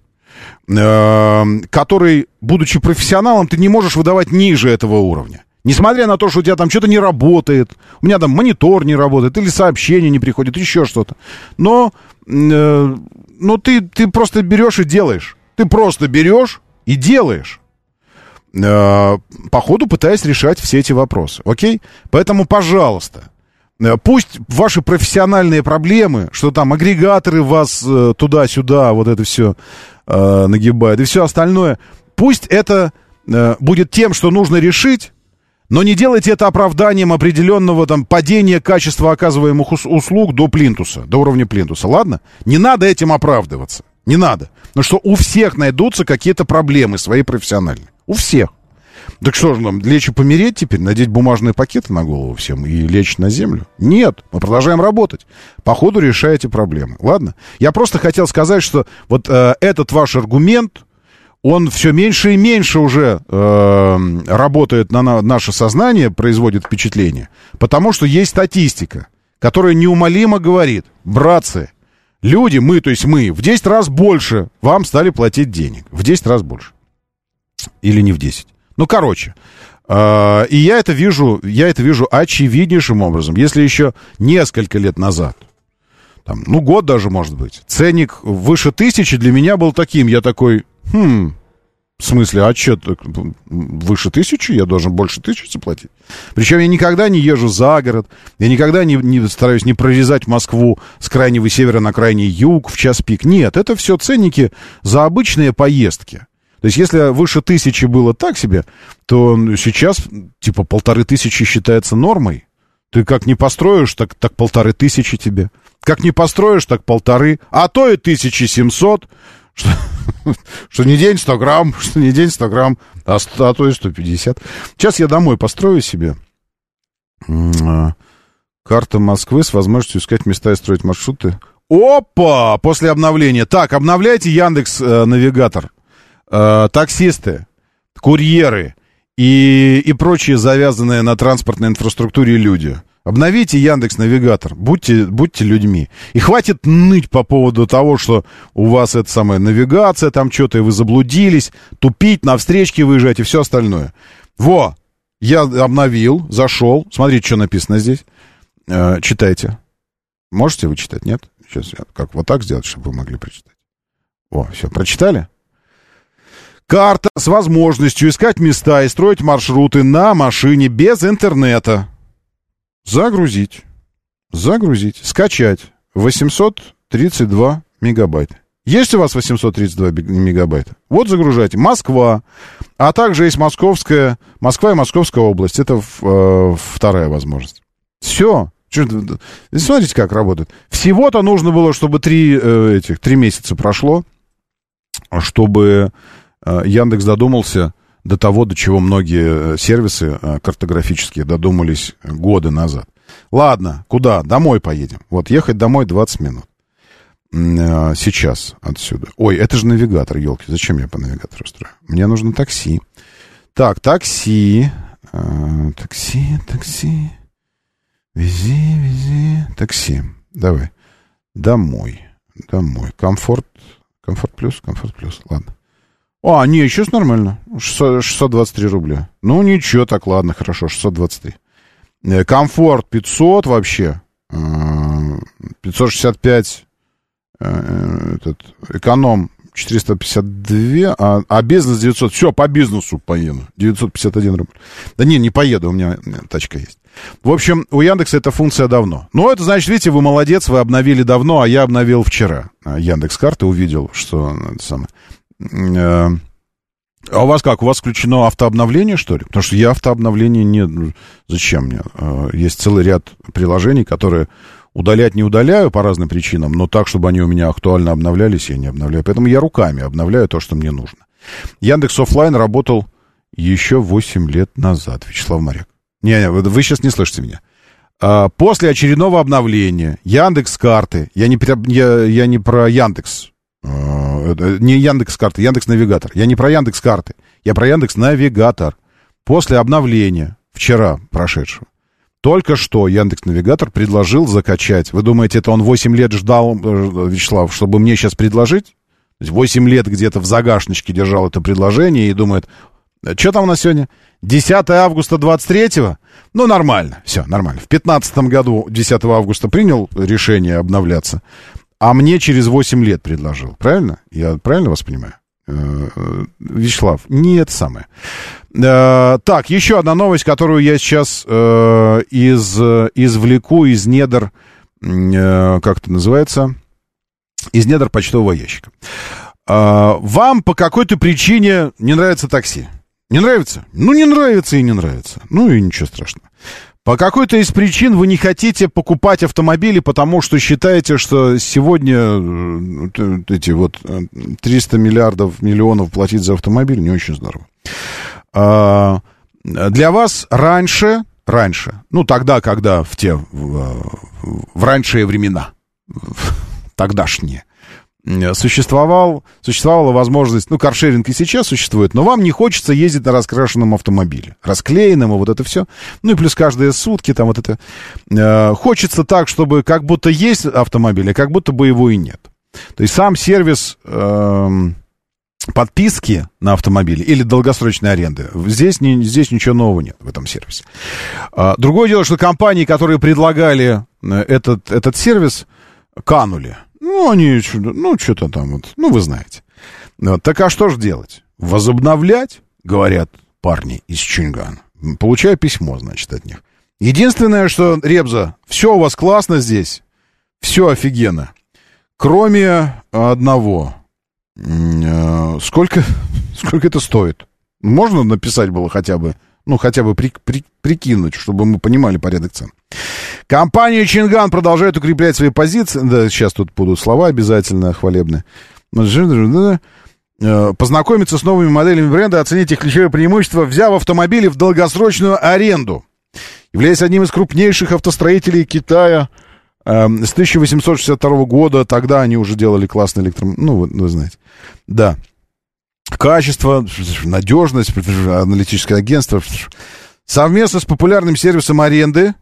э, который, будучи профессионалом, ты не можешь выдавать ниже этого уровня. Несмотря на то, что у тебя там что-то не работает, у меня там монитор не работает, или сообщение не приходит, еще что-то. Но, э, но ты, ты просто берешь и делаешь. Ты просто берешь и делаешь. Э, по ходу пытаясь решать все эти вопросы. Окей? Поэтому, пожалуйста, Пусть ваши профессиональные проблемы, что там агрегаторы вас э, туда-сюда, вот это все э, нагибают, и все остальное, пусть это э, будет тем, что нужно решить, но не делайте это оправданием определенного там падения качества оказываемых ус- услуг до плинтуса, до уровня плинтуса, ладно? Не надо этим оправдываться, не надо. Потому что у всех найдутся какие-то проблемы свои профессиональные. У всех. Так что же нам, лечь и помереть теперь, надеть бумажные пакеты на голову всем и лечь на землю? Нет, мы продолжаем работать. По ходу решаете проблемы. Ладно? Я просто хотел сказать, что вот э, этот ваш аргумент, он все меньше и меньше уже э, работает на, на наше сознание, производит впечатление, потому что есть статистика, которая неумолимо говорит, братцы, люди, мы, то есть мы, в 10 раз больше вам стали платить денег. В 10 раз больше. Или не в 10. Ну, короче. э, и я это вижу, я это вижу очевиднейшим образом. Если еще несколько лет назад, там, ну, год даже, может быть, ценник выше тысячи для меня был таким. Я такой, хм, в смысле, а что, выше тысячи? Я должен больше тысячи заплатить? Причем я никогда не езжу за город, я никогда не, не стараюсь не прорезать Москву с крайнего севера на крайний юг в час пик. Нет, это все ценники за обычные поездки. То есть, если выше тысячи было так себе, то сейчас, типа, полторы тысячи считается нормой. Ты как не построишь, так, так полторы тысячи тебе. Как не построишь, так полторы. А то и тысячи семьсот. *laughs* Что, не день 100 грамм, *laughs* что не день 100 грамм, а, сто- а то и 150. Сейчас я домой построю себе а, карта Москвы с возможностью искать места и строить маршруты. Опа! После обновления. Так, обновляйте Яндекс э, Навигатор. Э, таксисты, курьеры и, и прочие завязанные на транспортной инфраструктуре люди. Обновите Яндекс Навигатор, будьте, будьте людьми. И хватит ныть по поводу того, что у вас это самая навигация, там что-то, и вы заблудились, тупить, на встречки выезжать и все остальное. Во! Я обновил, зашел. Смотрите, что написано здесь. Э, читайте. Можете вы читать, нет? Сейчас я как вот так сделать, чтобы вы могли прочитать. О, все, прочитали? Карта с возможностью искать места и строить маршруты на машине без интернета. Загрузить. Загрузить. Скачать. 832 мегабайта. Есть у вас 832 биг- мегабайта? Вот загружайте. Москва. А также есть московская... Москва и Московская область. Это э, вторая возможность. Все. Смотрите, как работает. Всего-то нужно было, чтобы три, э, этих, три месяца прошло, чтобы Яндекс додумался до того, до чего многие э, сервисы э, картографические додумались годы назад. Ладно, куда? Домой поедем. Вот ехать домой 20 минут. Э, Сейчас отсюда. Ой, это же навигатор, елки. Зачем я по навигатору строю? Мне нужно такси. Так, такси. Э, Такси, такси. Вези, вези. Такси. Давай. Домой. Домой. Комфорт. Комфорт плюс, комфорт плюс. Ладно. А, не, сейчас нормально. 600 623 рубля. Ну, ничего, так, ладно, хорошо, 623. Э, Комфорт 500 вообще. Э, 565 э, этот, эконом 452, а, а бизнес 900. Все, по бизнесу поеду. 951 рубль. Да не, не поеду, у меня, тачка есть. В общем, у Яндекса эта функция давно. Ну, это значит, видите, вы молодец, вы обновили давно, а я обновил вчера. Яндекс карты увидел, что это самое. Э, А у вас как? У вас включено автообновление, что ли? Потому что я автообновление не... ну, Зачем мне? Э, Есть целый ряд приложений, которые удалять не удаляю по разным причинам, но так, чтобы они у меня актуально обновлялись, я не обновляю. Поэтому я руками обновляю то, что мне нужно. Яндекс офлайн работал еще 8 лет назад, Вячеслав Моряк. Не, не, вы сейчас не слышите меня. А, После очередного обновления Яндекс карты, я не, я, я не про Яндекс, не Яндекс карты, Яндекс навигатор. Я не про Яндекс карты, я про Яндекс навигатор. После обновления, вчера прошедшего, только что Яндекс Навигатор предложил закачать. Вы думаете, это он 8 лет ждал, э, Вячеслав, чтобы мне сейчас предложить? То есть 8 лет где-то в загашничке держал это предложение и думает, что там у нас сегодня? 10 августа 23-го? Ну, нормально, все, нормально. В 15 году 10 августа принял решение обновляться, а мне через 8 лет предложил. Правильно? Я правильно вас понимаю? Э, э, Вячеслав, не это самое. Э, так, еще одна новость, которую я сейчас из, извлеку из недр, как это называется, из недр почтового ящика. Вам по какой-то причине не нравится такси? Не нравится? Ну, не нравится и не нравится. Ну, и ничего страшного. По какой-то из причин вы не хотите покупать автомобили, потому что считаете, что сегодня э, т- эти вот э, 300 миллиардов, миллионов платить за автомобиль не очень здорово. А, Для вас раньше, раньше, ну тогда, когда в те, в, в ранние времена, в тогдашние, э, существовал, существовала возможность, ну, каршеринг и сейчас существует, но вам не хочется ездить на раскрашенном автомобиле, расклеенном и вот это все. Ну и плюс каждые сутки там вот это. Э, хочется так, чтобы как будто есть автомобиль, а как будто бы его и нет. То есть сам сервис эм, подписки на автомобиле или долгосрочной аренды, здесь, не, здесь ничего нового нет в этом сервисе. А, другое дело, что компании, которые предлагали э, этот, этот сервис, канули. Ну, они, ну, что-то там вот, ну, вы знаете. Вот, так а что же делать? Возобновлять, говорят парни из Чингана. Получаю письмо, значит, от них. Единственное, что, Ребза, все у вас классно здесь, все офигенно. Кроме одного. Э, сколько, *laughs* сколько это стоит? Можно написать было хотя бы, ну, хотя бы при, при, прикинуть, чтобы мы понимали порядок цен. Компания Чинган продолжает укреплять свои позиции. Да, сейчас тут будут слова обязательно хвалебные. Э, познакомиться с новыми моделями бренда, оценить их ключевые преимущества, взяв автомобили в долгосрочную аренду. Являясь одним из крупнейших автостроителей Китая, Эм, с 1862 года, тогда они уже делали классный электро... Ну, вы, вы знаете. Да. Качество, надежность, аналитическое агентство. Совместно с популярным сервисом аренды.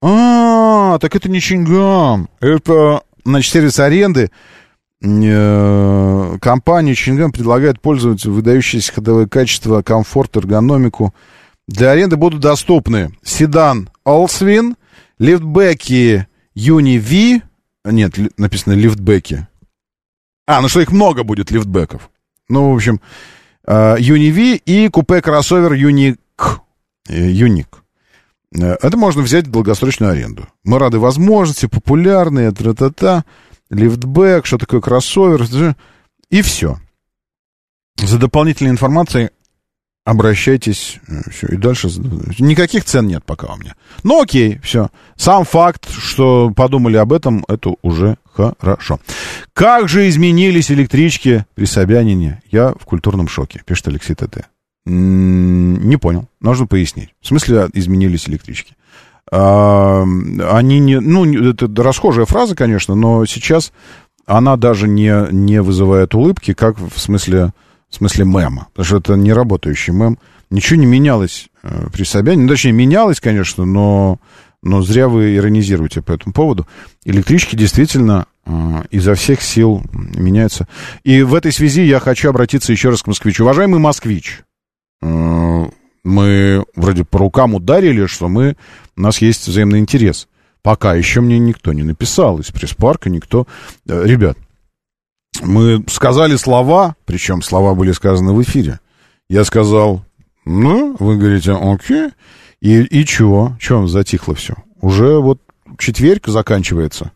А, так это не Чингам. Это, значит, сервис аренды. Э, компания Чингам предлагает пользователю выдающиеся ходовые качества, комфорт, эргономику. Для аренды будут доступны седан Allswin, лифтбеки Ви, нет, написано лифтбеки. А, ну что их много будет лифтбеков. Ну, в общем, Юни Ви и купе-кроссовер Юник. Юник. Э, это можно взять в долгосрочную аренду. Мы рады возможности, популярные, тра-та-та, лифтбэк, что такое кроссовер, и все. За дополнительной информацией обращайтесь, э, все, и дальше никаких цен нет пока у меня. Ну окей, все. Сам факт, что подумали об этом, это уже хорошо. Как же изменились электрички при Собянине? Я в культурном шоке, пишет Алексей ТТ. Не понял, нужно пояснить. В смысле изменились электрички? А, они не, ну, это расхожая фраза, конечно, но сейчас она даже не, не вызывает улыбки, как в смысле в смысле мема, потому что это не работающий мем. Ничего не менялось э, при Собянине. Ну, точнее, менялось, конечно, но, но зря вы иронизируете по этому поводу. Электрички действительно э, изо всех сил меняются. И в этой связи я хочу обратиться еще раз к москвичу. Уважаемый москвич, э, мы вроде по рукам ударили, что мы, у нас есть взаимный интерес. Пока еще мне никто не написал из пресс-парка, никто... Э, ребят, мы сказали слова, причем слова были сказаны в эфире. Я сказал, ну, вы говорите, окей. И, и чего? Чего затихло все? Уже вот четверг заканчивается,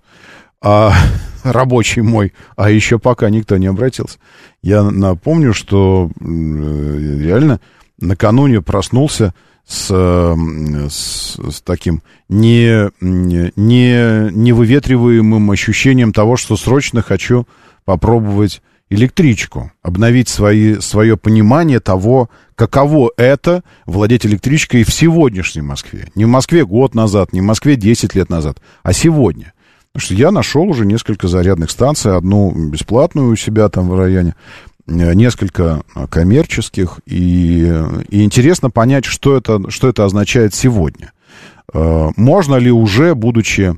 а *laughs* рабочий мой, а еще пока никто не обратился. Я напомню, что реально накануне проснулся с, с, с таким не, не, невыветриваемым ощущением того, что срочно хочу попробовать электричку, обновить свои, свое понимание того, каково это владеть электричкой в сегодняшней Москве. Не в Москве год назад, не в Москве 10 лет назад, а сегодня. Потому что я нашел уже несколько зарядных станций, одну бесплатную у себя там в районе, э, несколько коммерческих, и, и интересно понять, что это, что это означает сегодня. Э, можно ли уже, будучи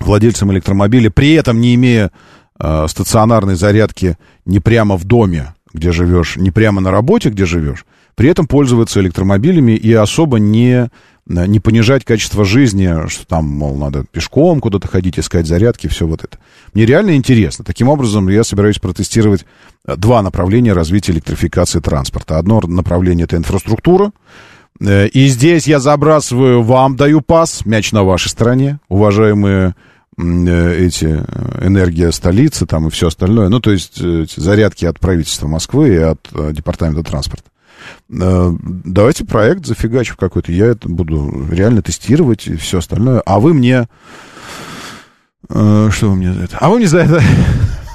владельцем электромобиля, при этом не имея э, стационарной зарядки не прямо в доме, где живешь, не прямо на работе, где живешь, при этом пользоваться электромобилями и особо не, не понижать качество жизни, что там, мол, надо пешком куда-то ходить, искать зарядки, все вот это. Мне реально интересно. Таким образом, я собираюсь протестировать два направления развития электрификации транспорта. Одно направление — это инфраструктура, э, и здесь я забрасываю вам, даю пас, мяч на вашей стороне, уважаемые Э, эти э, энергия столицы там и все остальное. Ну, то есть э, зарядки от правительства Москвы и от департамента транспорта. Давайте проект зафигачив какой-то. Я это буду реально тестировать и все остальное. А вы мне... Что вы мне за это? А вы мне за это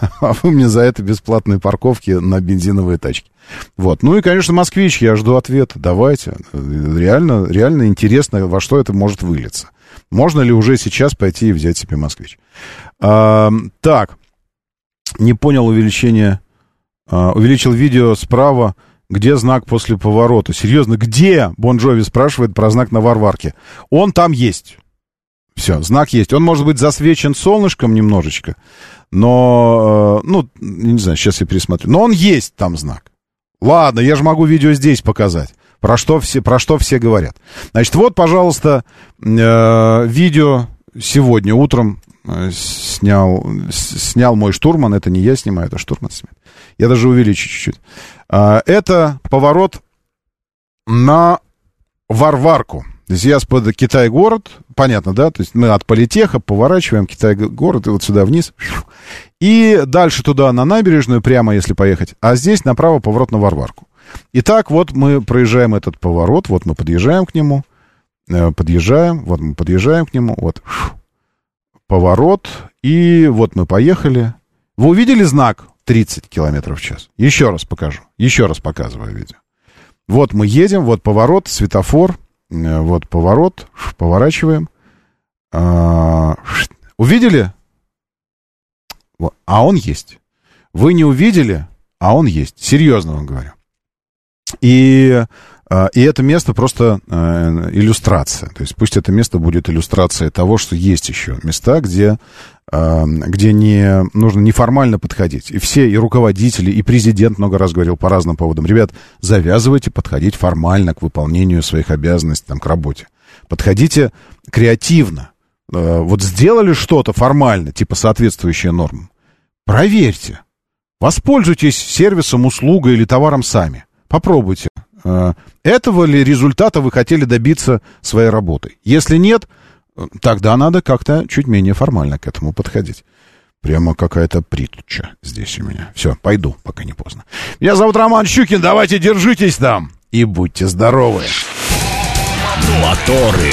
*laughs* а вы мне за это бесплатные парковки на бензиновые тачки. Вот. Ну и, конечно, москвич, я жду ответа. Давайте. Реально, реально интересно, во что это может вылиться. Можно ли уже сейчас пойти и взять себе москвич? А, так. Не понял увеличение. А, увеличил видео справа, где знак после поворота. Серьезно, где? Бон Джови спрашивает про знак на Варварке. Он там есть. Все, знак есть. Он может быть засвечен солнышком немножечко, но, э, ну, не знаю, сейчас я пересмотрю. Но он есть там знак. Ладно, я же могу видео здесь показать. Про что все, про что все говорят. Значит, вот, пожалуйста, э, видео сегодня утром э, снял, снял мой штурман. Это не я снимаю, это штурман снимает. Я даже увеличу чуть-чуть. Э, это поворот на Варварку. Здесь под Китай-город, понятно, да? То есть мы от Политеха поворачиваем Китай-город и вот сюда вниз. И дальше туда на набережную, прямо если поехать. А здесь направо поворот на Варварку. Итак, вот мы проезжаем этот поворот, вот мы подъезжаем к нему, э, подъезжаем, вот мы подъезжаем к нему, вот поворот, и вот мы поехали. Вы увидели знак 30 километров в час? Еще раз покажу, еще раз показываю видео. Вот мы едем, вот поворот, светофор, Э, вот поворот, поворачиваем. А, увидели? А он есть. Вы не увидели, а он есть. Серьезно вам говорю. И, а, и это место просто э, иллюстрация. То есть пусть это место будет иллюстрацией того, что есть еще места, где где не нужно неформально подходить. И все, и руководители, и президент много раз говорил по разным поводам. Ребят, завязывайте подходить формально к выполнению своих обязанностей, там, к работе. Подходите креативно. Э, вот сделали что-то формально, типа соответствующее нормам. Проверьте. Воспользуйтесь сервисом, услугой или товаром сами. Попробуйте. Э, этого ли результата вы хотели добиться своей работой? Если нет, тогда надо как-то чуть менее формально к этому подходить. Прямо какая-то притча здесь у меня. Все, пойду, пока не поздно. Меня зовут Роман Щукин, давайте держитесь там и будьте здоровы. Моторы.